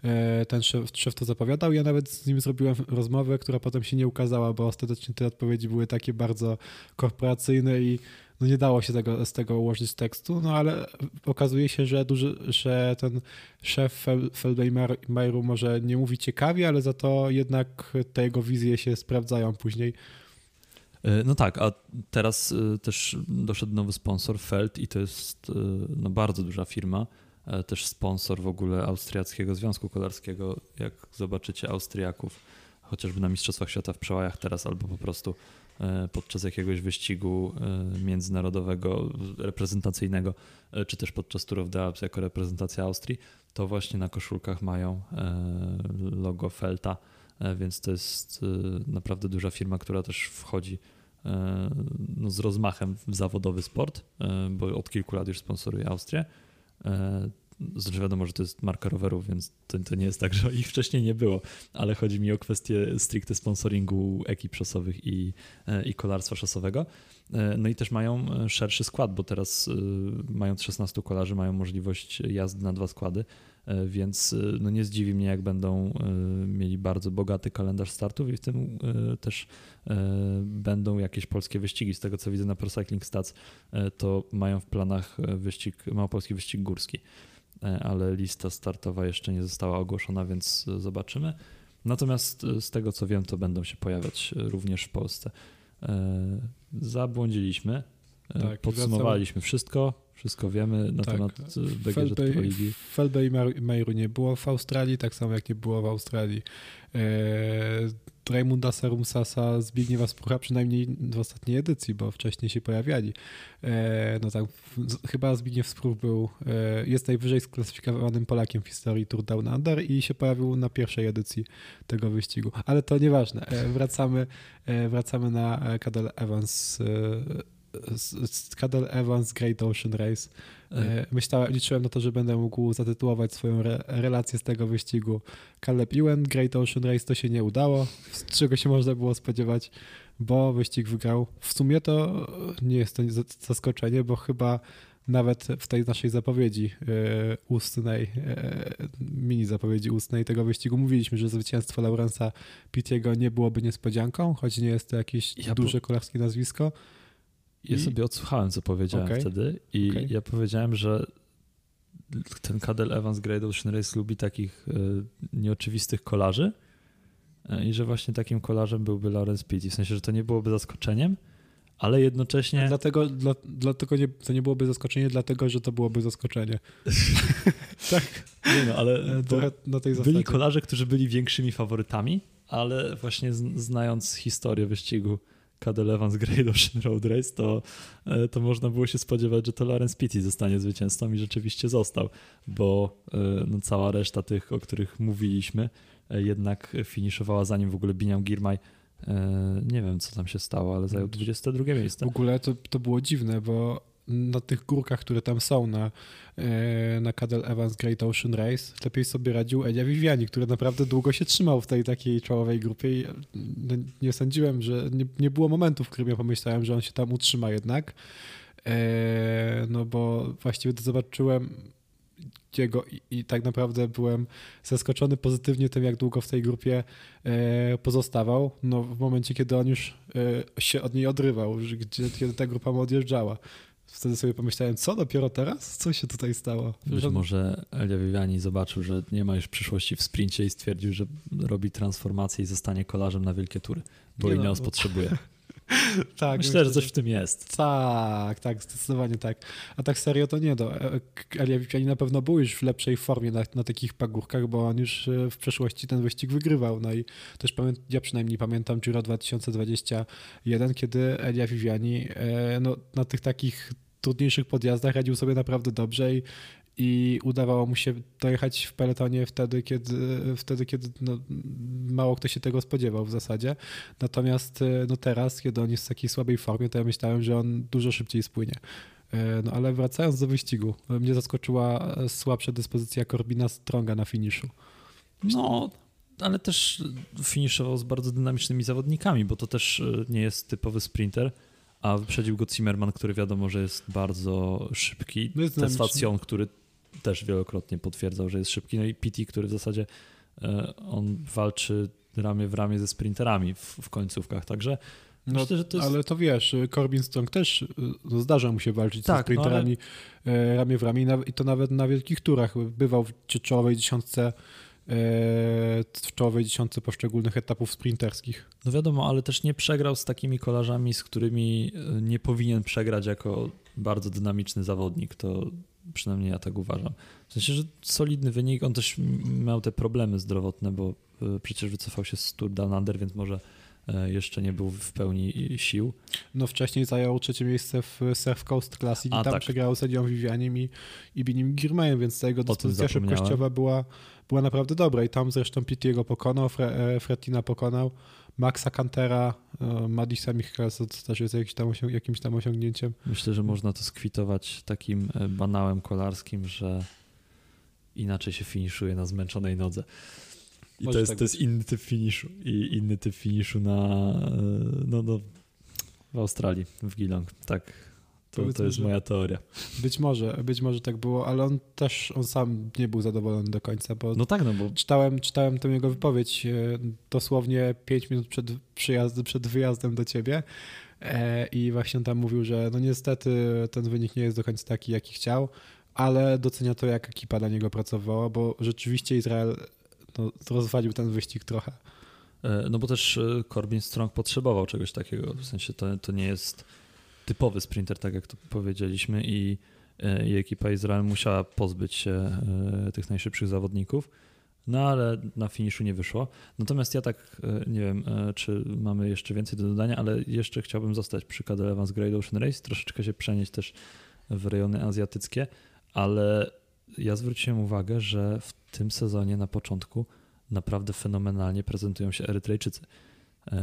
e, ten szef, szef to zapowiadał. Ja nawet z nim zrobiłem rozmowę, która potem się nie ukazała, bo ostatecznie te odpowiedzi były takie bardzo korporacyjne i no nie dało się tego, z tego ułożyć z tekstu, no ale okazuje się, że, duży, że ten szef Feldmeiru może nie mówi ciekawie, ale za to jednak te jego wizje się sprawdzają później. E, no tak, a teraz e, też doszedł nowy sponsor, Feld, i to jest e, no, bardzo duża firma. Też sponsor w ogóle Austriackiego Związku Kolarskiego. Jak zobaczycie Austriaków, chociażby na Mistrzostwach Świata w przełajach teraz, albo po prostu podczas jakiegoś wyścigu e, międzynarodowego, reprezentacyjnego, e, czy też podczas Tour of the Alps jako reprezentacja Austrii, to właśnie na koszulkach mają logo Felta, więc to jest naprawdę duża firma, która też wchodzi no, z rozmachem w zawodowy sport, bo od kilku lat już sponsoruje Austrię. Znaczy wiadomo, że to jest marka rowerów, więc to, to, nie jest tak, że ich wcześniej nie było, ale chodzi mi o kwestię stricte sponsoringu ekip szosowych i, e, i kolarstwa szosowego. E, no i też mają e, szerszy skład, bo teraz mając 16 kolarzy mają możliwość jazdy na dwa składy, więc no nie zdziwi mnie, jak będą mieli bardzo bogaty kalendarz startów i w tym też będą jakieś polskie wyścigi. Z tego co widzę na Pro Cycling Stats, to mają w planach wyścig, małopolski wyścig górski. E, ale lista startowa jeszcze nie została ogłoszona, więc e, zobaczymy. Natomiast e, z tego co wiem, to będą się pojawiać również w Polsce. Zabłądziliśmy. Tak, Podsumowaliśmy wszystko, wszystko wiemy na tak. temat BGŻ Proligi. Felbe i Meiru nie było w Australii, tak samo jak nie było w Australii Raymunda Serumsasa, Zbigniewa Sprucha, przynajmniej w ostatniej edycji, bo wcześniej się pojawiali. E, no tak, chyba Zbigniew Spruch był, e, jest najwyżej sklasyfikowanym Polakiem w historii Tour Down Under i się pojawił na pierwszej edycji tego wyścigu. Ale to nieważne. E, wracamy, wracamy na Cadel Evans Cadel Evans Great Ocean Race. E, myślałem, liczyłem na to, że będę mógł zatytułować swoją re, relację z tego wyścigu Caleb Ewan Great Ocean Race. To się nie udało, z czego się można było spodziewać, bo wyścig wygrał. W sumie to nie jest to zaskoczenie, bo chyba nawet w tej naszej zapowiedzi e, ustnej, e, mini zapowiedzi ustnej tego wyścigu mówiliśmy, że zwycięstwo Laurensa Pittiego nie byłoby niespodzianką, choć nie jest to jakieś ja duże kolarskie nazwisko. Ja sobie odsłuchałem, co powiedziałem okay. wtedy i okay. ja powiedziałem, że ten Cadel Evans Great Ocean Race lubi takich y, nieoczywistych kolarzy y, i że właśnie takim kolarzem byłby Lawrence Pitti. W sensie, że to nie byłoby zaskoczeniem, ale jednocześnie... Dlatego, dla, dlatego nie, to nie byłoby zaskoczenie, dlatego że to byłoby zaskoczenie. tak. Nie no, ale Trochę na tej byli zasadzie. kolarze, którzy byli większymi faworytami, ale właśnie znając historię wyścigu Cadel Evans Great Ocean Road Race, to, e, to można było się spodziewać, że to Lawrence Pitty zostanie zwycięzcą i rzeczywiście został, bo e, no, cała reszta tych, o których mówiliśmy, e, jednak finiszowała zanim w ogóle Biniam Girmay nie wiem, co tam się stało, ale zajął 22 miejsce. W ogóle to, to było dziwne, bo na tych górkach, które tam są na, na Cadel Evans Great Ocean Race, lepiej sobie radził Elia Viviani, który naprawdę długo się trzymał w tej takiej czołowej grupie i no, nie sądziłem, że nie, nie było momentu, w którym ja pomyślałem, że on się tam utrzyma jednak. No bo właściwie to zobaczyłem jego i, i, tak naprawdę byłem zaskoczony pozytywnie tym, jak długo w tej grupie e, pozostawał. No, w momencie, kiedy on już e, się od niej odrywał, gdzie, kiedy ta grupa mu odjeżdżała. Wtedy sobie pomyślałem, co dopiero teraz? Co się tutaj stało? Być może Elia Viviani zobaczył, że nie ma już przyszłości w sprincie i stwierdził, że robi transformację i zostanie kolarzem na wielkie tury, bo nie Ineos no, bo... potrzebuje. tak, myślę, że coś w tym jest. Tak, tak, zdecydowanie tak. A tak serio to nie. Do. E, Elia Viviani na pewno był już w lepszej formie na, na takich pagórkach, bo on już e, w przeszłości ten wyścig wygrywał. No i też pamię- ja przynajmniej pamiętam Giro 2021, kiedy Elia Viviani e, no, na tych takich trudniejszych podjazdach radził sobie naprawdę dobrze i, i udawało mu się dojechać w peletonie wtedy, kiedy, wtedy, kiedy no, mało kto się tego spodziewał w zasadzie. Natomiast e, no teraz, kiedy on jest w takiej słabej formie, to ja myślałem, że on dużo szybciej spłynie. E, no ale wracając do wyścigu, mnie zaskoczyła słabsza dyspozycja Corbina Stronga na finiszu. No, ale też finiszował z bardzo dynamicznymi zawodnikami, bo to też e, nie jest typowy sprinter a wyprzedził go Zimmerman, który wiadomo, że jest bardzo szybki. No Tesfacjon, który też wielokrotnie potwierdzał, że jest szybki. No i PT, który w zasadzie e, on walczy ramię w ramię ze sprinterami w, w końcówkach, także no, Myślę, to jest... Ale to wiesz, Corbin Strong też no, zdarza mu się walczyć tak, ze sprinterami no, ale... ramię w ramię i to nawet na wielkich turach. Bywał w czołowej dziesiątce w czołowej dziesiątce poszczególnych etapów sprinterskich. No wiadomo, ale też nie przegrał z takimi kolarzami, z którymi e, nie powinien przegrać jako bardzo dynamiczny zawodnik. To przynajmniej ja tak uważam. W sensie, że solidny wynik. On też miał te problemy zdrowotne, bo e, przecież wycofał się z Tour Down Under, więc może jeszcze nie był w pełni sił. No wcześniej zajął trzecie miejsce w Surf Coast Classic A, i tam tak. przegrał z Edią Vivianem i, i Binim Girmayem, więc ta jego dyspozycja szybkościowa była była naprawdę dobra i tam zresztą Pitiego pokonał, Fre, e, Fretina pokonał, Maxa Cantera, e, Madisa Michelsa to też jest jakimś tam, osiąg jakimś tam osiągnięciem. Myślę, że można to skwitować takim e, banałem kolarskim, że inaczej się finiszuje na zmęczonej nodze. I to jest, tak to jest inny typ finiszu. I inny typ finiszu na, no, no, w Australii, w Geelong. Tak, to, to jest moja teoria. Być może, być może tak było, ale on też, on sam nie był zadowolony do końca, bo, no tak, no bo... czytałem, czytałem tę jego wypowiedź e, dosłownie 5 minut przed przyjazdem, przed wyjazdem do ciebie e, i właśnie tam mówił, że no niestety ten wynik nie jest do końca taki, jaki chciał, ale docenia to, jak ekipa dla niego pracowała, bo rzeczywiście Izrael no, rozwalił ten wyścig trochę. E, no bo też Corbin Strong potrzebował czegoś takiego, w sensie to, to nie jest typowy sprinter, tak jak to powiedzieliśmy, i, e, i ekipa Izrael musiała pozbyć się e, tych najszybszych zawodników. No ale na finiszu nie wyszło. Natomiast ja tak e, nie wiem, czy mamy jeszcze więcej do dodania, ale jeszcze chciałbym zostać przy Cadel Evans Great Ocean Race, troszeczkę się przenieść też w rejony azjatyckie, ale ja zwróciłem uwagę, że w tym sezonie na początku naprawdę fenomenalnie prezentują się Erytrejczycy.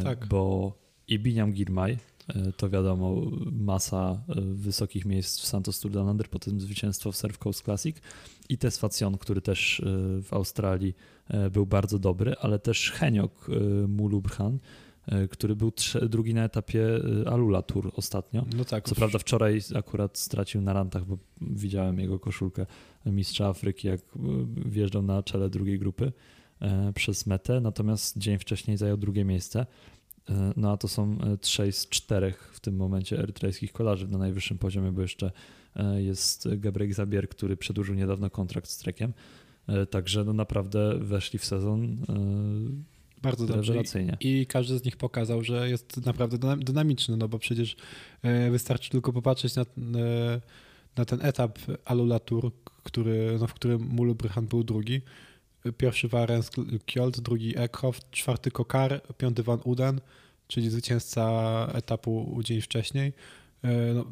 Tak. Bo i Biniam Girmay, E, to wiadomo, masa e, wysokich miejsc w Santos Tour Down Under, potem zwycięstwo w Surf Coast Classic i Tesfacjon, który też e, w Australii był bardzo dobry, ale też Heniok Mulubrhan, który był drugi na etapie Alula Tour ostatnio. No tak, Co prawda wczoraj akurat stracił na rantach, bo widziałem jego koszulkę mistrza Afryki, jak wjeżdżał na czele drugiej grupy przez metę, natomiast dzień wcześniej zajął drugie miejsce. E, no a to są e, trzej z czterech w tym momencie erytrejskich kolarzy na najwyższym poziomie, bo jeszcze e, jest Gabriel Zabier, który przedłużył niedawno kontrakt z Trekiem. Także no naprawdę weszli w sezon Bardzo dobrze. Rewelacyjnie. I każdy z nich pokazał, że jest naprawdę dynamiczny, no bo przecież e, wystarczy tylko popatrzeć na, e, na ten etap Alula Tour, który, no, w którym Mulu Bryhan był drugi. Pierwszy Warens Kjold, drugi Eckhoff, czwarty Kokar, piąty Van Uden, czyli zwycięzca etapu dzień wcześniej. E, no,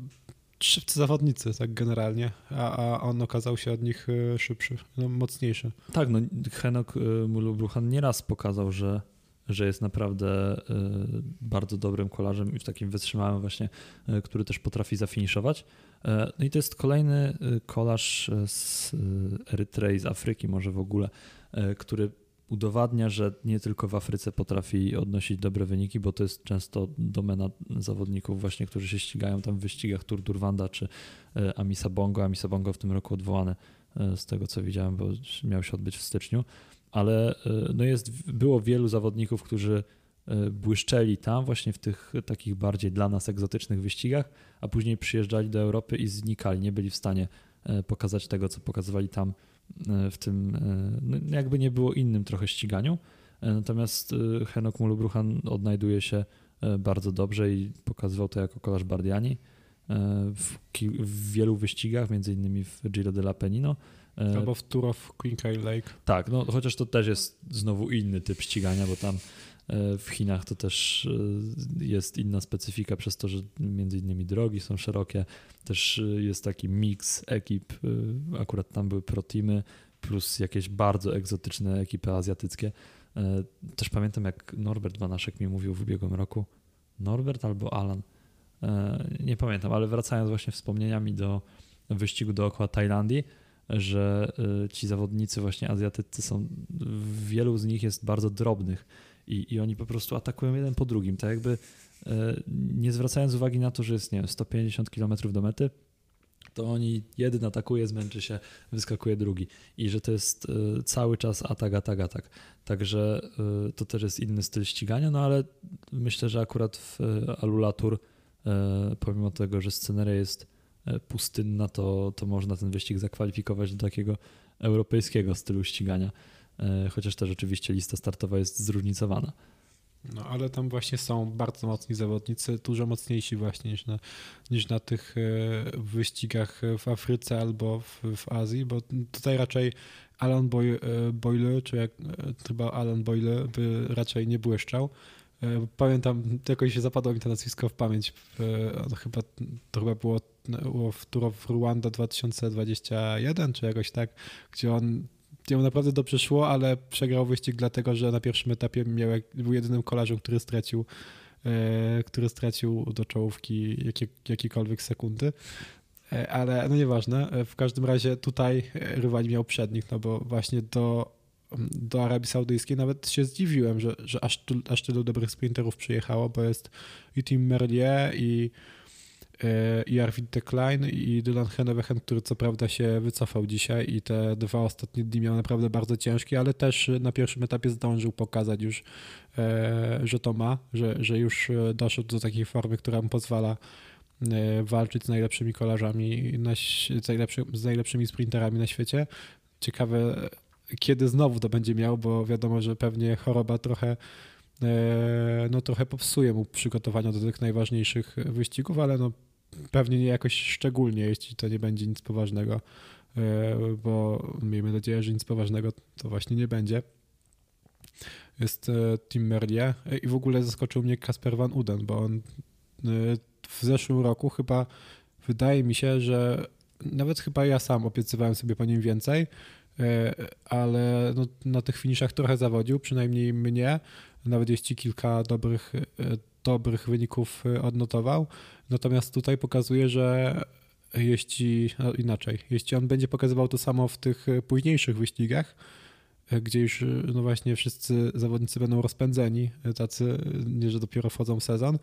szybcy zawodnicy, tak generalnie, a, a on okazał się od nich e, szybszy, no, mocniejszy. Tak, no Henok e, Mulubruchan nieraz pokazał, że, że jest naprawdę bardzo dobrym kolarzem i w takim wytrzymałym właśnie, który też potrafi zafiniszować. No i to jest kolejny kolarz z Erytrei, z Afryki może w ogóle, który udowadnia, że nie tylko w Afryce potrafi odnosić dobre wyniki, bo to jest często domena zawodników właśnie, którzy się ścigają tam w wyścigach Tour Durwanda czy e, Amisa Bongo. Amisa Bongo w tym roku odwołane e, z tego co widziałem, bo miał się odbyć w styczniu, ale e, no jest, było wielu zawodników, którzy błyszczeli tam właśnie w tych takich bardziej dla nas egzotycznych wyścigach, a później przyjeżdżali do Europy i znikali, nie byli w stanie pokazać tego, co pokazywali tam E, w tym, e, no jakby nie było innym trochę ściganiu. E, natomiast Henok Mulubruchan odnajduje się bardzo dobrze i pokazywał to jako kolarz Bardiani w, w wielu wyścigach, między innymi w Giro della Penino. Albo w Tour of Quincay Lake. Tak, no chociaż to też jest znowu inny typ ścigania, bo tam w Chinach to też jest inna specyfika przez to, że między innymi drogi są szerokie, też y, jest taki miks ekip, akurat tam były pro-teamy, plus jakieś bardzo egzotyczne ekipy azjatyckie. E, też pamiętam, jak Norbert Banaszek mi mówił w ubiegłym roku, Norbert albo Alan, e, nie pamiętam, ale wracając właśnie wspomnieniami do wyścigu dookoła Tajlandii, że ci zawodnicy właśnie azjatyccy są, wielu z nich jest bardzo drobnych i, i oni po prostu atakują jeden po drugim, tak jakby E, nie zwracając uwagi na to, że jest nie wiem, 150 km do mety, to oni jeden atakuje, zmęczy się, wyskakuje drugi. I że to jest e, cały czas atak, atak, atak. Także e, to też jest inny styl ścigania, no ale myślę, że akurat w Alulatur, pomimo tego, że sceneria jest pustynna, to, to można ten wyścig zakwalifikować do takiego europejskiego stylu ścigania. Chociaż też oczywiście lista startowa jest zróżnicowana. No ale tam właśnie są bardzo mocni zawodnicy, dużo mocniejsi właśnie niż na, niż na tych e, wyścigach w Afryce albo w, w Azji, bo tutaj raczej Alan Boy, e, Boyle, czy jak e, chyba Alan Boyle by raczej nie błyszczał. Pamiętam, jakoś się zapadło mi to nazwisko w pamięć. Chyba, to chyba było w Tour of Rwanda 2021, czy jakoś tak, gdzie on jemu naprawdę dobrze szło, ale przegrał wyścig dlatego, że na pierwszym etapie miał, był jedynym kolarzem, który stracił, e, który stracił do czołówki jakie, jakiekolwiek sekundy. E, ale no nieważne, e, w każdym razie tutaj rywali miał przednik, no bo właśnie do, do Arabii Saudyjskiej nawet się zdziwiłem, że, że aż, aż tylu dobrych sprinterów przyjechało, bo jest i Tim Merlier i i Arvid Klein i Dylan Hennewechen, który co prawda się wycofał dzisiaj i te dwa ostatnie dni miał naprawdę bardzo ciężkie, ale też na pierwszym etapie zdążył pokazać już, e, że to ma, że, że już doszedł do takiej formy, która mu pozwala e, walczyć z najlepszymi kolarzami, z, najlepszy, z najlepszymi sprinterami na świecie. Ciekawe, kiedy znowu to będzie miał, bo wiadomo, że pewnie choroba trochę no trochę popsuje mu przygotowania do tych najważniejszych wyścigów, ale no pewnie nie jakoś szczególnie, jeśli to nie będzie nic poważnego, e, bo miejmy nadzieję, że nic poważnego to właśnie nie będzie. Jest e, Tim Merlier e, i w ogóle zaskoczył mnie Kasper Van Uden, bo on w zeszłym roku chyba wydaje mi się, że nawet chyba ja sam obiecywałem sobie po nim więcej, ale no, na tych finiszach trochę zawodził, przynajmniej mnie, nawet jeśli kilka dobrych, dobrych wyników odnotował. Natomiast tutaj pokazuje, że jeśli no inaczej, jeśli on będzie pokazywał to samo w tych późniejszych wyścigach, gdzie już no właśnie wszyscy zawodnicy będą rozpędzeni, tacy nie, że dopiero wchodzą w sezon,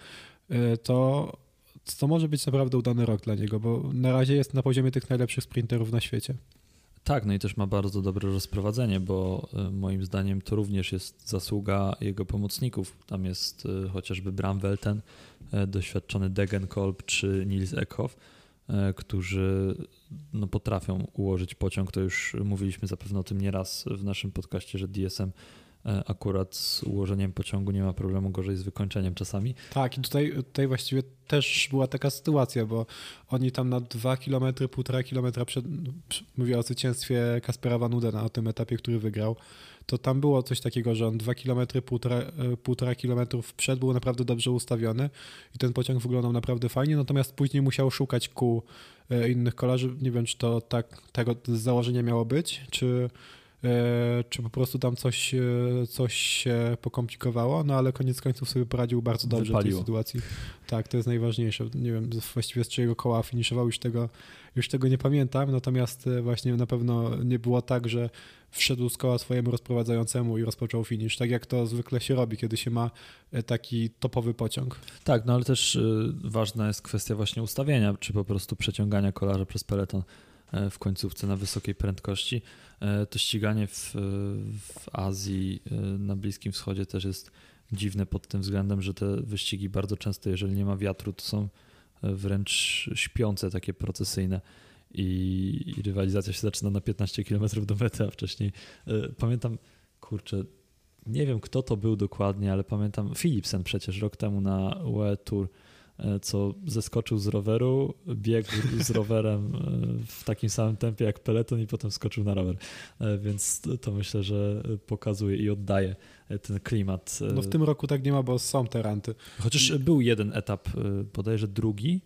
to, to może być naprawdę udany rok dla niego, bo na razie jest na poziomie tych najlepszych sprinterów na świecie. Tak, no i też ma bardzo dobre rozprowadzenie, bo e, moim zdaniem to również jest zasługa jego pomocników. Tam jest e, chociażby Bram Welten, e, doświadczony Degenkolb czy Nils Eckhoff, którzy no, potrafią ułożyć pociąg. To już mówiliśmy zapewne o tym nieraz w naszym podcaście, że DSM akurat z ułożeniem pociągu nie ma problemu, gorzej z wykończeniem czasami. Tak, i tutaj, tutaj właściwie też była taka sytuacja, bo oni tam na 2 km, 1,5 km przed, mówię o zwycięstwie Kaspera Van Udena, o tym etapie, który wygrał, to tam było coś takiego, że on 2 km, 1,5 km przed był naprawdę dobrze ustawiony i ten pociąg wyglądał naprawdę fajnie, natomiast później musiał szukać kół e, innych kolarzy. Nie wiem, czy to tak tego z założenia miało być, czy E, czy po prostu tam coś, e, coś się pokomplikowało, no ale koniec końców sobie poradził bardzo dobrze Wypaliło. w tej sytuacji. Tak, to jest najważniejsze. Nie wiem właściwie z czyjego koła finiszował, już tego, już tego nie pamiętam, natomiast e, właśnie na pewno nie było tak, że wszedł z koła swojemu rozprowadzającemu i rozpoczął finisz, tak jak to zwykle się robi, kiedy się ma taki topowy pociąg. Tak, no ale też ważna jest kwestia właśnie ustawienia, czy po prostu przeciągania kolarza przez peleton w końcówce na wysokiej prędkości. E, to ściganie w, w Azji, e, na Bliskim Wschodzie też jest dziwne pod tym względem, że te wyścigi bardzo często, jeżeli nie ma wiatru, to są e, wręcz śpiące, takie procesyjne. I, i rywalizacja się zaczyna na 15 km do mety, a wcześniej pamiętam, kurczę, nie wiem kto to był dokładnie, ale pamiętam Philipsen przecież rok temu na UE Tour E, co zeskoczył z roweru, biegł z rowerem e, w takim samym tempie jak peleton i potem skoczył na rower. E, więc to myślę, że pokazuje i oddaje ten klimat. No w tym roku tak nie ma, bo są te ranty. Chociaż był jeden etap, bodajże drugi,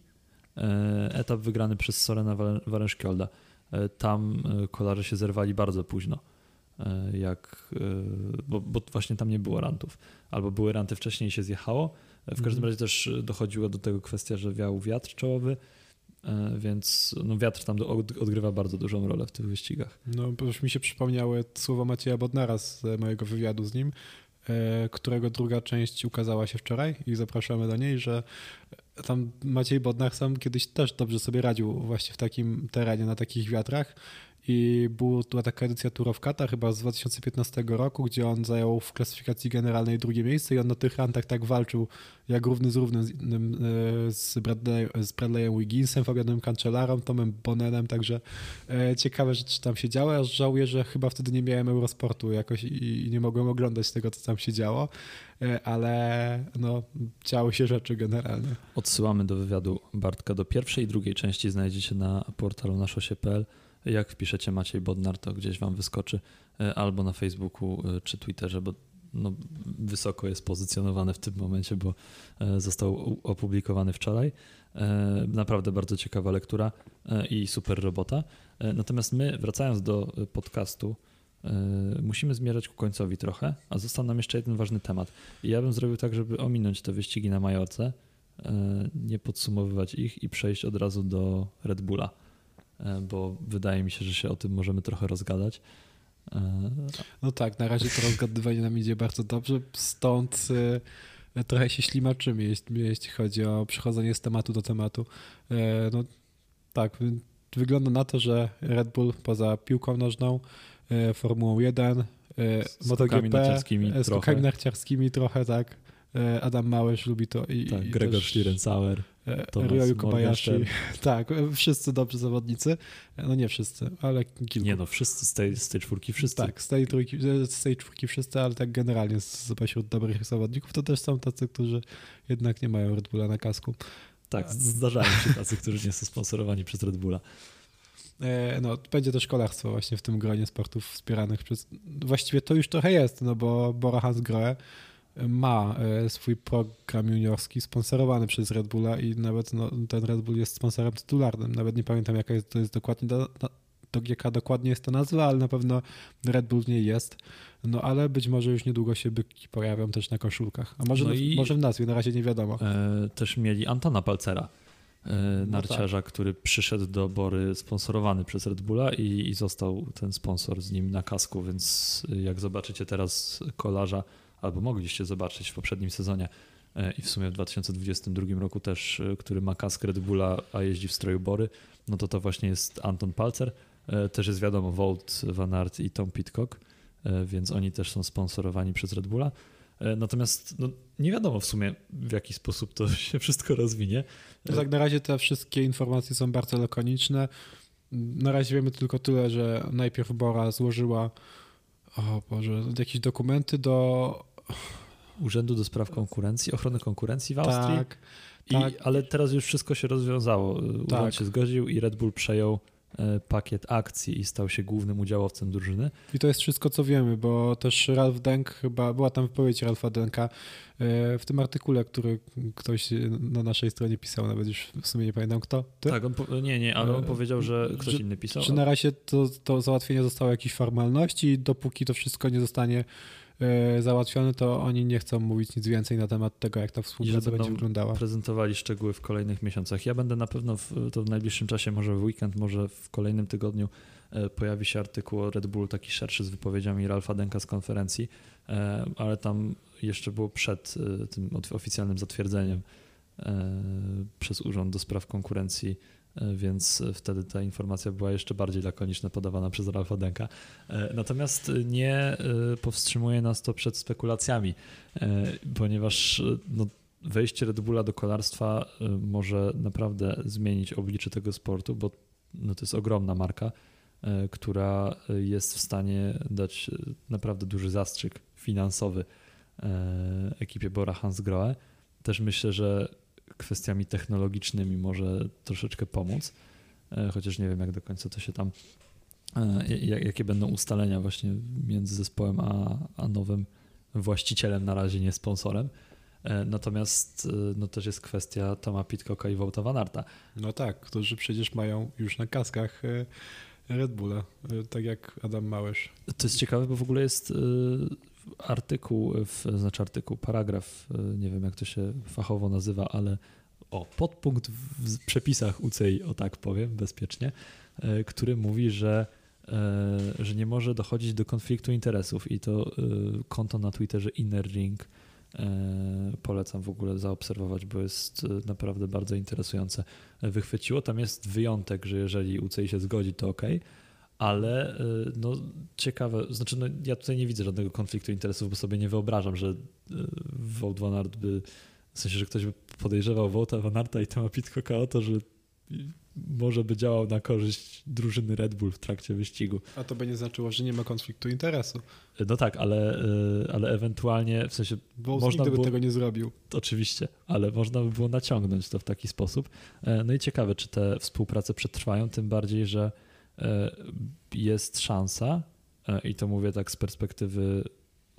etap wygrany przez Sorena Warenszkiolda. Tam kolarze się zerwali bardzo późno. Jak, bo, bo właśnie tam nie było rantów. Albo były ranty wcześniej i się zjechało, w każdym mhm. razie też dochodziło do tego kwestia, że wiał wiatr czołowy, e, więc no, wiatr tam odgrywa bardzo dużą rolę w tych wyścigach. No, już mi się przypomniały słowa Macieja Bodnara z mojego wywiadu z nim, e, którego druga część ukazała się wczoraj i zapraszamy do niej, że tam Maciej Bodnar sam kiedyś też dobrze sobie radził właśnie w takim terenie, na takich wiatrach i była taka edycja Qatar chyba z 2015 roku, gdzie on zajął w klasyfikacji generalnej drugie miejsce i on na tych rantach tak walczył jak równy z równym z, e, Bradley, z Bradleyem Wigginsem, Fabianem Cancellarą, Tomem Bonenem, także e, ciekawe rzeczy tam się działy, aż żałuję, że chyba wtedy nie miałem Eurosportu jakoś i, i nie mogłem oglądać tego, co tam się działo, e, ale no, działy się rzeczy generalnie. Odsyłamy do wywiadu Bartka do pierwszej i drugiej części znajdziecie na portalu naszosie.pl. Jak wpiszecie Maciej Bodnar, to gdzieś wam wyskoczy e, albo na Facebooku e, czy Twitterze, bo no, wysoko jest pozycjonowany w tym momencie, bo e, został opublikowany wczoraj. Naprawdę bardzo ciekawa lektura i super robota. Natomiast my, wracając do podcastu, musimy zmierzać ku końcowi trochę, a został nam jeszcze jeden ważny temat. I ja bym zrobił tak, żeby ominąć te wyścigi na Majorce, nie podsumowywać ich i przejść od razu do Red Bulla. E, bo wydaje mi się, że się o tym możemy trochę rozgadać. E, no tak, na razie to rozgadywanie nam idzie bardzo dobrze, stąd e, trochę się ślimaczymy, jeśli chodzi o przechodzenie z tematu do tematu. No tak, wygląda na to, że Red Bull poza piłką nożną, Formułą 1, z MotoGP, narciarskimi z skokami narciarskimi trochę, tak. Adam Małysz lubi to. I, tak, i Gregor Schlierenzauer. Ryoyu Kobayashi. Tak, wszyscy dobrzy zawodnicy. No nie wszyscy, ale kilku. Nie no, wszyscy z tej, z tej czwórki, wszyscy. Tak, z tej, trójki, z tej czwórki wszyscy, ale tak generalnie spośród dobrych zawodników to też są tacy, którzy jednak nie mają Red Bulla na kasku. Tak, zdarzają się tacy, którzy nie są sponsorowani przez Red Bulla. E, no, będzie to szkolarstwo właśnie w tym gronie sportów wspieranych przez... Właściwie to już trochę jest, no bo Bora Hansgrohe ma e, swój program juniorski sponsorowany przez Red Bulla i nawet no, ten Red Bull jest sponsorem tytularnym. Nawet nie pamiętam jaka jest, to jest dokładnie, do, do, jaka dokładnie jest ta nazwa, ale na pewno Red Bull nie jest. No ale być może już niedługo się byki pojawią też na koszulkach. A może, no i może w nazwie, na razie nie wiadomo. E, też mieli Antona Palcera. E, narciarza, no tak. który przyszedł do Bory sponsorowany przez Red Bulla i, i został ten sponsor z nim na kasku, więc jak zobaczycie teraz kolarza albo mogliście zobaczyć w poprzednim sezonie e, i w sumie w 2022 roku też, e, który ma kask Red Bulla, a jeździ w stroju Bory, no to to właśnie jest Anton Palcer. E, też jest wiadomo Volt Van Aert i Tom Pitcock, więc oni też są sponsorowani przez Red Bulla. Natomiast no, nie wiadomo w sumie, w jaki sposób to się wszystko rozwinie. No tak, na razie te wszystkie informacje są bardzo lakoniczne. Na razie wiemy tylko tyle, że najpierw Bora złożyła O Boże, jakieś dokumenty do... Urzędu do Spraw Konkurencji, Ochrony Konkurencji w Austrii. Tak, I, tak. Ale teraz już wszystko się rozwiązało. Urząd Tak. się zgodził i Red Bull przejął pakiet akcji i stał się głównym udziałowcem drużyny. I to jest wszystko, co wiemy, bo też Ralf Denk chyba, była tam wypowiedź Ralfa Denka e, w tym artykule, który ktoś na naszej stronie pisał, nawet już w sumie nie pamiętam kto. Ty? Tak, on po, nie, nie, ale on E, powiedział, że ktoś że- inny pisał. Czy na razie to, to załatwienie zostało jakieś formalności i dopóki to wszystko nie zostanie e, załatwione, to oni nie chcą mówić nic więcej na temat tego, jak ta współpraca będzie wyglądała. prezentowali szczegóły w kolejnych miesiącach. Ja będę na pewno w, to w najbliższym czasie, może w weekend, może w kolejnym tygodniu e, pojawi się artykuł o Red Bull taki szerszy z wypowiedziami Ralfa Denka z konferencji, e, ale tam jeszcze było przed tym oficjalnym zatwierdzeniem przez Urząd do Spraw Konkurencji, więc wtedy ta informacja była jeszcze bardziej lakoniczna podawana przez Ralfa Denka. E, Natomiast nie e, powstrzymuje nas to przed spekulacjami, e, ponieważ e, no, wejście Red Bulla do kolarstwa może naprawdę zmienić oblicze tego sportu, bo no, to jest ogromna marka, która jest w stanie dać naprawdę duży zastrzyk finansowy ekipie Bora Hansgrohe. Też myślę, że kwestiami technologicznymi może troszeczkę pomóc, y, chociaż nie wiem, jak do końca to się tam, jak- jakie będą ustalenia właśnie między zespołem a, a nowym właścicielem, na razie nie sponsorem. E, Natomiast e, no, też jest kwestia Toma Pitcocka i Wołta Van Arta. No tak, którzy przecież mają już na kaskach e, Red Bulla, e, tak jak Adam Małysz. To jest ciekawe, bo w ogóle jest e, artykuł, w, znaczy artykuł, paragraf, e, nie wiem jak to się fachowo nazywa, ale o, podpunkt w przepisach UCI, o tak powiem, bezpiecznie, e, który mówi, że, e, że nie może dochodzić do konfliktu interesów i to konto na Twitterze Inner Ring polecam w ogóle zaobserwować, bo jest naprawdę bardzo interesujące. Wychwyciło, tam jest wyjątek, że jeżeli UCI się zgodzi, to ok, ale y, no, ciekawe, znaczy no, ja tutaj nie widzę żadnego konfliktu interesów, bo sobie nie wyobrażam, że y, Wout van Aert by, w sensie, że ktoś by podejrzewał Wouta van Aerta i Toma Pitcocka o to, że może by działał na korzyść drużyny Red Bull w trakcie wyścigu. A to by nie znaczyło, że nie ma konfliktu interesu, Y, No tak, ale, ale ewentualnie, w sensie bo Można nigdy by było- tego nie zrobił. Oczywiście, ale można by było naciągnąć to w taki sposób. E, No i ciekawe, czy te współprace przetrwają, tym bardziej, że jest szansa, e, i to mówię tak z perspektywy,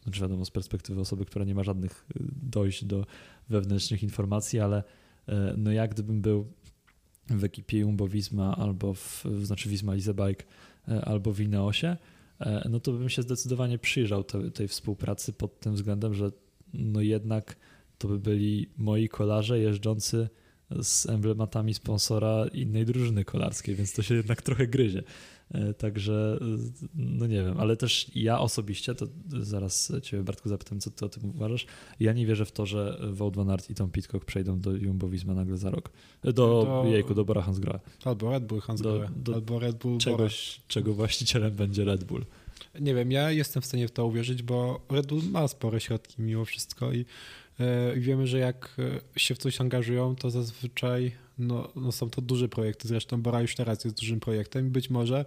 znaczy wiadomo, z perspektywy osoby, która nie ma żadnych e, dojść do wewnętrznych informacji, ale e, no jak gdybym był w ekipie Jumbo Visma albo w, znaczy Visma Izebike e, albo w Ineosie, e, no to bym się zdecydowanie przyjrzał te, tej współpracy pod tym względem, że no jednak to by byli moi kolarze jeżdżący z emblematami sponsora innej drużyny kolarskiej, więc to się jednak trochę gryzie. E, Także, e, no nie wiem, ale też ja osobiście, to zaraz Ciebie Bartku zapytam, co Ty o tym uważasz, ja nie wierzę w to, że Wout i Tom Pitcock przejdą do Jumbo-Visma nagle za rok. E, Do, Do- jejku, do Bora Hansgrohe. Albo Red Bull Hans Do- do albo Red Bull Bora. Czegoś, czego właścicielem będzie Red Bull. Nie wiem, ja jestem w stanie w to uwierzyć, bo Red Bull ma spore środki mimo wszystko i, i wiemy, że jak e, się w coś angażują, to zazwyczaj no, no są to duże projekty. Zresztą Bora już teraz jest dużym projektem być może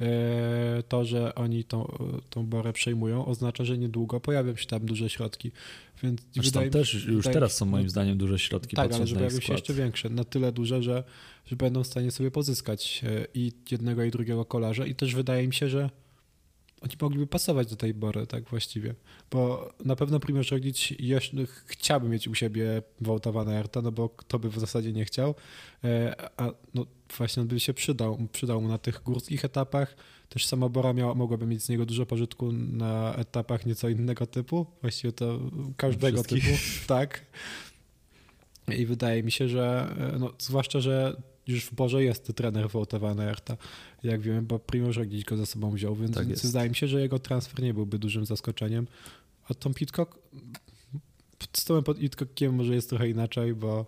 e, to, że oni tą, tą Borę przejmują, oznacza, że niedługo pojawią się tam duże środki. Więc Znaczy tam mi- też już wydaje- teraz są moim no, zdaniem duże środki tak, ale że pojawią się jeszcze większe, na tyle duże, że, że będą w stanie sobie pozyskać e, i jednego i drugiego kolarza i też wydaje mi się, że oni mogliby pasować do tej Bory, tak właściwie, bo na pewno Primoz Roglic jeszcze chciałby mieć u siebie Wouta van Aerta, no bo kto by w zasadzie nie chciał, e, a no właśnie on by się przydał, przydał mu na tych górskich etapach, też sama Bora miała, mogłaby mieć z niego dużo pożytku na etapach nieco innego typu, właściwie to każdego Wszystkich. typu, tak. I wydaje mi się, że e, no, zwłaszcza, że już w Borze jest trener Wouta van Aerta, jak wiemy, bo Primoz Roglic go ze sobą wziął, więc, Tak więc wydaje mi się, że jego transfer nie byłby dużym zaskoczeniem. A Tom Pitcock, z Tomem Pitcockiem może jest trochę inaczej, bo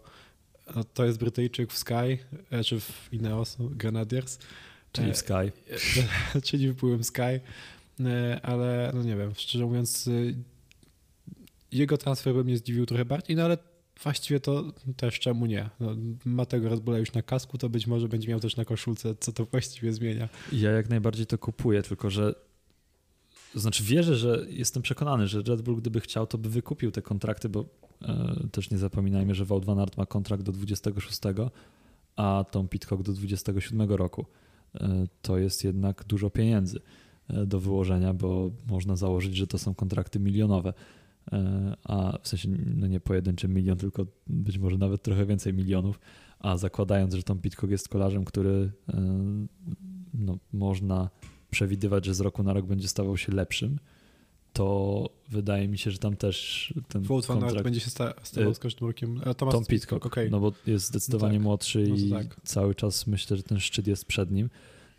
no, to jest Brytyjczyk w Sky, e, czy w Ineos Grenadiers, Czyli E, w Sky. czyli w byłym Sky, E, ale no nie wiem, szczerze mówiąc jego transfer by mnie zdziwił trochę bardziej, no ale właściwie to też czemu nie. No, ma tego Red Bulla już na kasku, to być może będzie miał też na koszulce, co to właściwie zmienia. Ja jak najbardziej to kupuję, tylko że znaczy wierzę, że jestem przekonany, że Red Bull gdyby chciał, to by wykupił te kontrakty, bo e, też nie zapominajmy, że Wout van Aert ma kontrakt do 26, a Tom Pitcock do 27 roku. E, to jest jednak dużo pieniędzy e, do wyłożenia, bo można założyć, że to są kontrakty milionowe. E, a w sensie no nie pojedynczy milion, tylko być może nawet trochę więcej milionów, a zakładając, że Tom Pitcock jest kolarzem, który e, no, można przewidywać, że z roku na rok będzie stawał się lepszym, to wydaje mi się, że tam też ten Wout kontrakt... będzie się sta- stawał z każdym rokiem. Thomas Tom Pitcock, okej. no bo jest zdecydowanie No tak. młodszy No to i tak. cały czas myślę, że ten szczyt jest przed nim.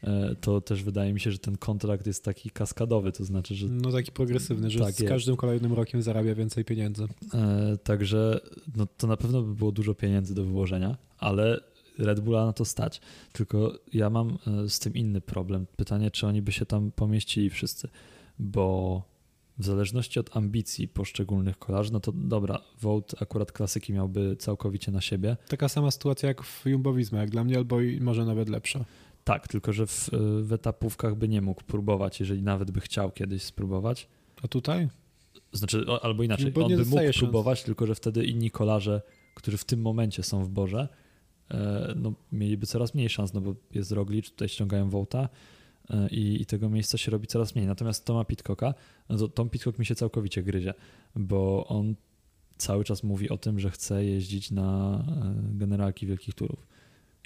E, To też wydaje mi się, że ten kontrakt jest taki kaskadowy, to znaczy, że No taki progresywny, że Tak z jest. każdym kolejnym rokiem zarabia więcej pieniędzy. E, Także no, to na pewno by było dużo pieniędzy do wyłożenia, ale Red Bulla na to stać. Tylko ja mam e, z tym inny problem. Pytanie, czy oni by się tam pomieścili wszyscy, bo w zależności od ambicji poszczególnych kolarzy, no to dobra, Vote akurat klasyki miałby całkowicie na siebie. Taka sama sytuacja jak w Jumbowizmie, jak dla mnie, albo i może nawet lepsza. Tak, tylko że w, w etapówkach by nie mógł próbować, jeżeli nawet by chciał kiedyś spróbować. A tutaj? Znaczy, o, albo inaczej, on by mógł szans. próbować, tylko że wtedy inni kolarze, którzy w tym momencie są w Borze, e, no, mieliby coraz mniej szans, no bo jest Roglic, tutaj ściągają Wołta e, i, i tego miejsca się robi coraz mniej. Natomiast Toma Pitcocka, no to Tom Pitcock mi się całkowicie gryzie, bo on cały czas mówi o tym, że chce jeździć na e, generalki wielkich turów.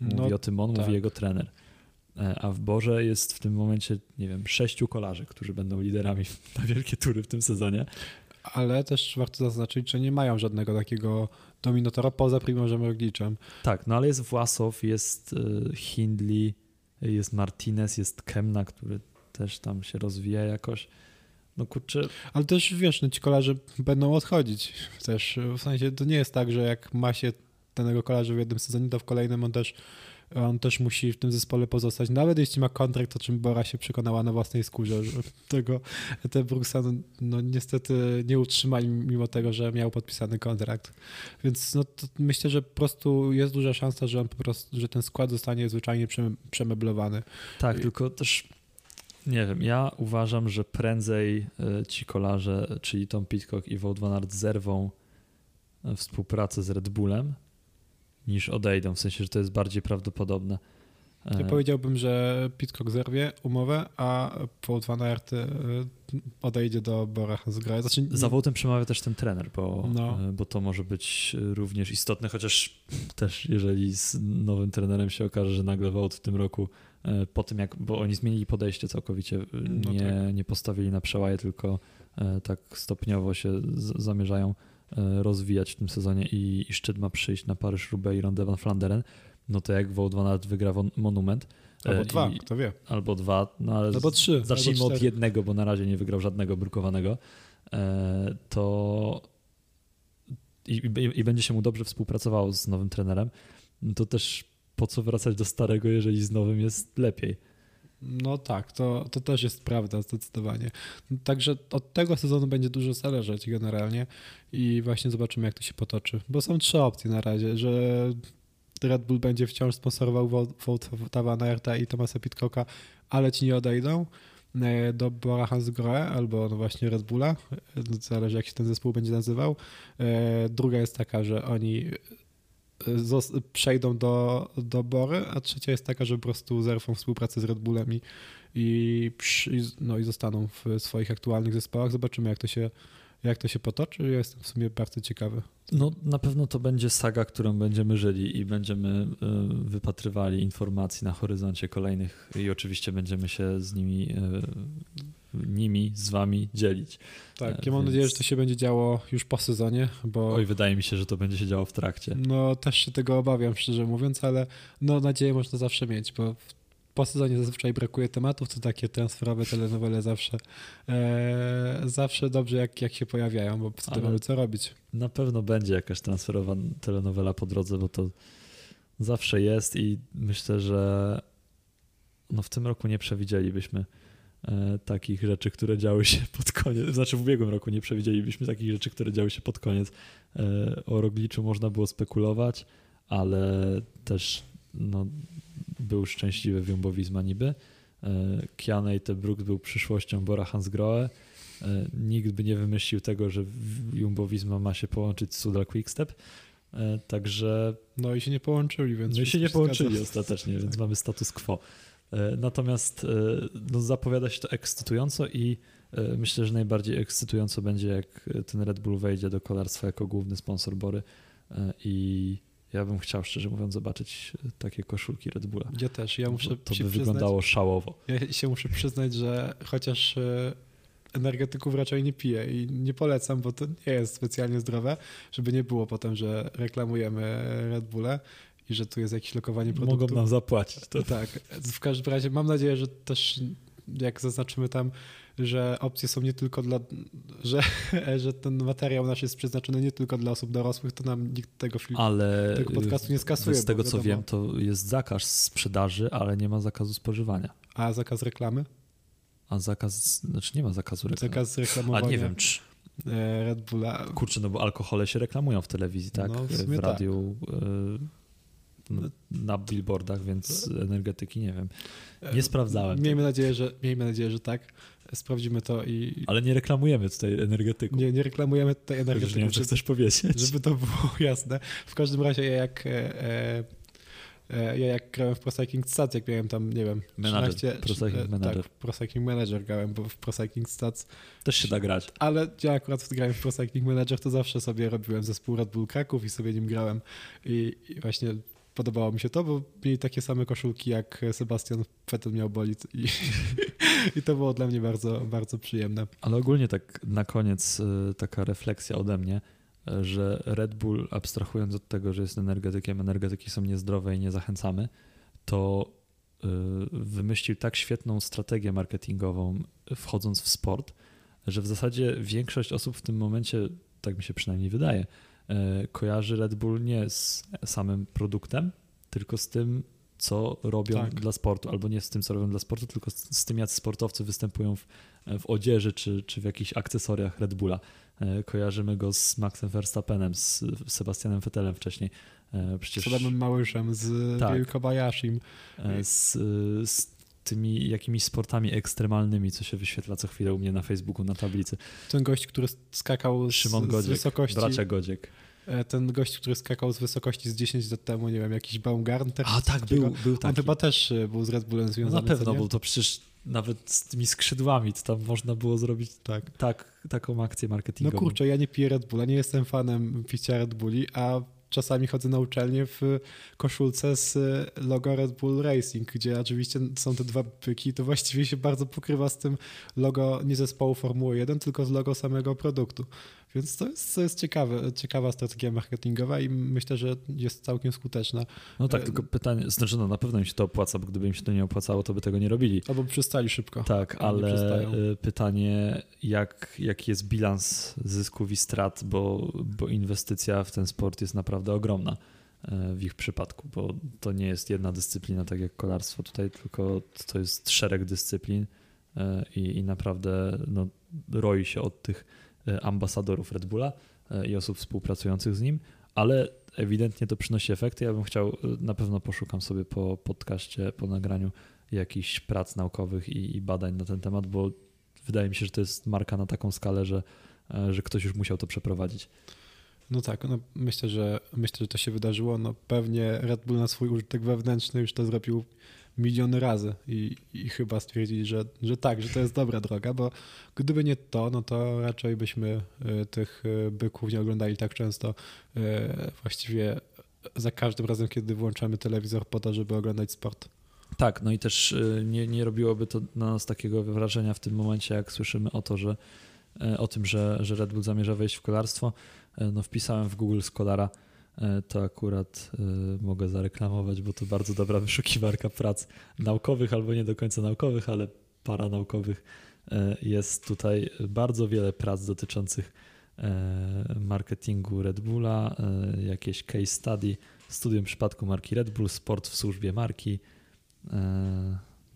Mówi No, o tym on, tak. mówi jego trener. E, A w Borze jest w tym momencie, nie wiem, sześciu kolarzy, którzy będą liderami na wielkie tury w tym sezonie. ale też warto zaznaczyć, że nie mają żadnego takiego dominatora poza Primożem Roglicem. Tak, no ale jest Własow, jest y, Hindley, jest Martinez, jest Kemna, który też tam się rozwija jakoś. No kurczę, Ale też wiesz, no ci kolarze będą odchodzić też. W sensie to nie jest tak, że jak ma się danego kolarza w jednym sezonie, to w kolejnym on też, on też musi w tym zespole pozostać. Nawet jeśli ma kontrakt, o czym Bora się przekonała na własnej skórze, że tego te Brooksa no, no niestety nie utrzymali mimo tego, że miał podpisany kontrakt. Więc no myślę, że po prostu jest duża szansa, że on po prostu, że ten skład zostanie zwyczajnie przem- przemeblowany. tak, tylko też nie wiem, ja uważam, że prędzej y, ci kolarze, czyli Tom Pitcock i Wout van Aert zerwą y, współpracę z Red Bullem niż odejdą, w sensie, że to jest bardziej prawdopodobne. Ja E, powiedziałbym, że Pitcock zerwie umowę, a Wout van Aert y, odejdzie do Bora Hansgrohe. Znaczy, Za Wołtem przemawia też ten trener, bo, No. e, bo to może być również istotne, chociaż też jeżeli z nowym trenerem się okaże, że nagle Wołt w tym roku e, po tym jak, bo oni zmienili podejście całkowicie, e, No nie, tak. nie postawili na przełaje, tylko e, tak stopniowo się z, zamierzają e, rozwijać w tym sezonie i, i szczyt ma przyjść na Paryż-Roubaix i Ronde van Flanderen, no to jak Wout van Aert wygra monument, e, albo dwa, i, kto wie. albo dwa, no ale Albo trzy. Zacznijmy albo od jednego, bo na razie nie wygrał żadnego brukowanego. E, To i, i, i będzie się mu dobrze współpracowało z nowym trenerem. no To też po co wracać do starego, jeżeli z nowym jest lepiej. No tak, to, to też jest prawda, zdecydowanie. Także od tego sezonu będzie dużo zależeć generalnie i właśnie zobaczymy, jak to się potoczy. Bo są trzy opcje na razie, że Red Bull będzie wciąż sponsorował Wouta van Aerta i Thomasa Pitcocka, ale ci nie odejdą e, do Bora Hansgrohe albo no właśnie Red Bulla, e, zależy jak się ten zespół będzie nazywał. E, Druga jest taka, że oni przejdą do, do Bory, a trzecia jest taka, że po prostu zerwą współpracę z Red Bullem i, i, no, i zostaną w swoich aktualnych zespołach. Zobaczymy, jak to się, jak to się potoczy. Ja jestem w sumie bardzo ciekawy. No na pewno to będzie saga, którą będziemy żyli i będziemy e, wypatrywali informacji na horyzoncie kolejnych i oczywiście będziemy się z nimi, e, nimi, z wami dzielić. Tak, E, ja mam więc- nadzieję, że to się będzie działo już po sezonie, bo Oj, wydaje mi się, że to będzie się działo w trakcie. no też się tego obawiam, szczerze mówiąc, ale no nadzieję można zawsze mieć, bo po sezonie zazwyczaj brakuje tematów, to takie transferowe telenowele zawsze e, zawsze dobrze jak, jak się pojawiają, bo wtedy mamy co robić. Na pewno będzie jakaś transferowa telenowela po drodze, bo to zawsze jest i myślę, że no w tym roku nie przewidzielibyśmy e, takich rzeczy, które działy się pod koniec. Znaczy w ubiegłym roku nie przewidzielibyśmy takich rzeczy, które działy się pod koniec. E, o Rogliczu można było spekulować, ale też no, był szczęśliwy w Jumbo Visma niby, Kianate Brook był przyszłością Bora Hansgrohe. Nikt by nie wymyślił tego, że Jumbo Visma ma się połączyć z Sudal Quickstep. Także. No i się nie połączyli, więc. No i się nie połączyli ostatecznie, więc mamy status quo. Natomiast no, zapowiada się to ekscytująco i myślę, że najbardziej ekscytująco będzie, jak ten Red Bull wejdzie do kolarstwa jako główny sponsor Bory i ja bym chciał, szczerze mówiąc, zobaczyć e, takie koszulki Red Bulla. Ja też, ja muszę To, to by przyznać, wyglądało szałowo. Ja się muszę przyznać, że chociaż e, energetyków raczej nie piję i nie polecam, bo to nie jest specjalnie zdrowe, żeby nie było potem, że reklamujemy Red Bulle i że tu jest jakieś lokowanie produktu. Mogą nam zapłacić. To. Tak, w każdym razie mam nadzieję, że też jak zaznaczymy tam że opcje są nie tylko dla, że, że ten materiał nasz jest przeznaczony nie tylko dla osób dorosłych, to nam nikt tego filmu, ale tego podcastu nie skasuje. Z tego co wiem, to jest zakaz sprzedaży, ale nie ma zakazu spożywania. A zakaz reklamy? A zakaz, znaczy nie ma zakazu reklamy. Zakaz reklamowania. A nie wiem, czy e, Red Bulla. Kurczę, no bo alkohole się reklamują w telewizji, tak? No, w, w tak. radiu. Tak na billboardach, więc energetyki nie wiem. Nie sprawdzałem. Miejmy nadzieję, że, miejmy nadzieję, że tak. Sprawdzimy to i. Ale nie reklamujemy tutaj energetyku. Nie, nie reklamujemy tutaj energetyku. Nie wiem, co chcesz powiedzieć. Żeby to było jasne. W każdym razie, jak. E, e, ja jak grałem w Pro Cycling Stats, jak miałem tam, nie wiem, manager, 13, Pro Cycling tak, Manager. Tak, Pro Cycling Manager grałem, bo w Pro Cycling Stats... Też się da grać. Ale ja akurat grałem w Pro Cycling Manager, to zawsze sobie robiłem zespół Red Bull Kraków i sobie nim grałem i, i właśnie podobało mi się to, bo mieli takie same koszulki jak Sebastian Vettel miał bolid i, i to było dla mnie bardzo, bardzo przyjemne. Ale ogólnie tak na koniec y, taka refleksja ode mnie, y, że Red Bull abstrahując od tego, że jest energetykiem, energetyki są niezdrowe i nie zachęcamy, to y, wymyślił tak świetną strategię marketingową wchodząc w sport, że w zasadzie większość osób w tym momencie, tak mi się przynajmniej wydaje, kojarzy Red Bull nie z samym produktem, tylko z tym, co robią tak. dla sportu, albo nie z tym, co robią dla sportu, tylko z, tym, jak sportowcy występują w, w odzieży czy, czy w jakichś akcesoriach Red Bulla. E, kojarzymy go z Maxem Verstappenem, z Sebastianem Vettelem wcześniej. E, przecież... Z Adamem Małyszem, z tak. Kobayashim. Z, z tymi jakimiś sportami ekstremalnymi, co się wyświetla co chwilę u mnie na Facebooku, na tablicy. Ten gość, który skakał z, Szymon Godziek, z wysokości... bracia Godziek. E, ten gość, który skakał z wysokości z 10 lat temu, nie wiem, jakiś Baumgartner. A tak, był, był taki. On chyba też e, był z Red Bullem związany. Na pewno, bo to przecież nawet z tymi skrzydłami, to tam można było zrobić tak. tak taką akcję marketingową. No kurczę, ja nie piję Red Bulla, nie jestem fanem picia Red Bulli, a czasami chodzę na uczelnię w koszulce z logo Red Bull Racing, gdzie oczywiście są te dwa pyki, to właściwie się bardzo pokrywa z tym logo nie zespołu Formuły 1, tylko z logo samego produktu. Więc to jest, to jest ciekawe, ciekawa strategia marketingowa i myślę, że jest całkiem skuteczna. No tak, tylko pytanie, znaczy no na pewno im się to opłaca, bo gdyby im się to nie opłacało, to by tego nie robili. Albo by przestali szybko. Tak, ale y, pytanie, jak, jaki jest bilans zysków i strat, bo, bo inwestycja w ten sport jest naprawdę ogromna y, w ich przypadku, bo to nie jest jedna dyscyplina, tak jak kolarstwo tutaj, tylko to jest szereg dyscyplin y, i, i naprawdę no, roi się od tych E, ambasadorów Red Bulla e, i osób współpracujących z nim, ale ewidentnie to przynosi efekty. Ja bym chciał, e, na pewno poszukam sobie po podcaście, po nagraniu jakichś prac naukowych i, i badań na ten temat, bo wydaje mi się, że to jest marka na taką skalę, że, że ktoś już musiał to przeprowadzić. No tak, no myślę, że myślę, że to się wydarzyło. No pewnie Red Bull na swój użytek wewnętrzny już to zrobił miliony razy i, i chyba stwierdzili, że, że tak, że to jest dobra droga, bo gdyby nie to, no to raczej byśmy e, tych e, byków nie oglądali tak często. E, właściwie za każdym razem, kiedy włączamy telewizor po to, żeby oglądać sport. Tak, no i też nie, nie robiłoby to na nas takiego wrażenia w tym momencie, jak słyszymy o to, że o tym, że, że Red Bull zamierza wejść w kolarstwo. No wpisałem w Google Scholara to akurat e, mogę zareklamować, bo to bardzo dobra wyszukiwarka prac naukowych albo nie do końca naukowych, ale paranaukowych. E, jest tutaj bardzo wiele prac dotyczących marketingu Red Bulla, jakieś case study, studium przypadku marki Red Bull, sport w służbie marki.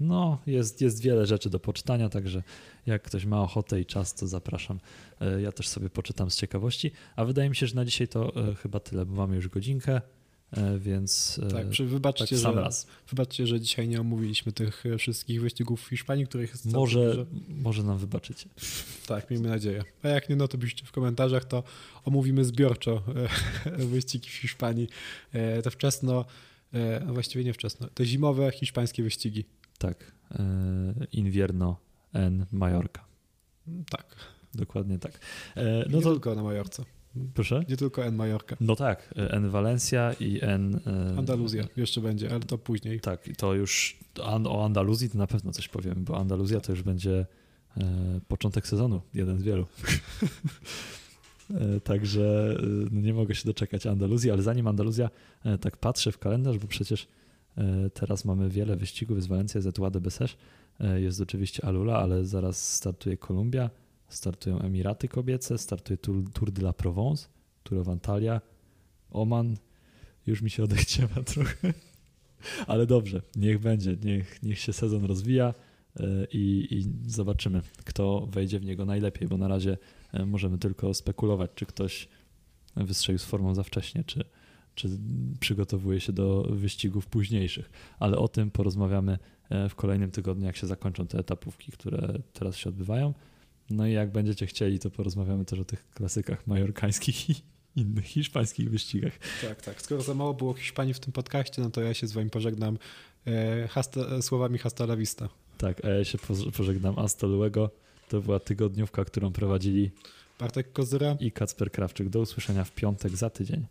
No, jest, jest wiele rzeczy do poczytania, także jak ktoś ma ochotę i czas, to zapraszam. E, ja też sobie poczytam z ciekawości. A wydaje mi się, że na dzisiaj to e, chyba tyle, bo mamy już godzinkę. e, więc Tak, przy- wybaczcie, tak sam że, raz. wybaczcie, że dzisiaj nie omówiliśmy tych wszystkich wyścigów w Hiszpanii, których jest Może, dużo. może nam wybaczycie. Tak, miejmy nadzieję. A jak nie, no to piszcie w komentarzach, to omówimy zbiorczo wyścigi w Hiszpanii. Te wczesno, właściwie nie wczesno, te zimowe hiszpańskie wyścigi. Tak. e, Invierno en Mallorca. Tak, Dokładnie tak. E, no nie to tylko na Majorce. proszę. Nie tylko en Majorka. No tak, en Valencia i en. e, Andaluzja jeszcze będzie, ale to później. Tak, i to już o Andaluzji to na pewno coś powiemy, bo Andaluzja to już będzie e, początek sezonu, jeden z wielu. e, także e, no nie mogę się doczekać Andaluzji, ale zanim Andaluzja, e, tak patrzę w kalendarz, bo przecież e, teraz mamy wiele wyścigów, Walencja, jest Etoile de Bessèges, e, jest oczywiście Alula, ale zaraz startuje Kolumbia, startują Emiraty Kobiece, startuje Tour, de la Provence, Tour of Antalya, Oman, już mi się odechciewa trochę. Ale dobrze, niech będzie, niech, niech się sezon rozwija e, i, i zobaczymy, kto wejdzie w niego najlepiej, bo na razie e, możemy tylko spekulować, czy ktoś wystrzelił z formą za wcześnie, czy, czy przygotowuje się do wyścigów późniejszych. Ale o tym porozmawiamy e, w kolejnym tygodniu, jak się zakończą te etapówki, które teraz się odbywają. No i jak będziecie chcieli, to porozmawiamy też o tych klasykach majorkańskich i innych hiszpańskich wyścigach. Tak, tak. Skoro za mało było Hiszpanii w tym podcaście, no to ja się z wami pożegnam e, hasta, słowami hasta la vista. Tak, a ja się poż- pożegnam Astoluego. To była tygodniówka, którą prowadzili Bartek Kozyra. i Kacper Krawczyk. Do usłyszenia w piątek za tydzień.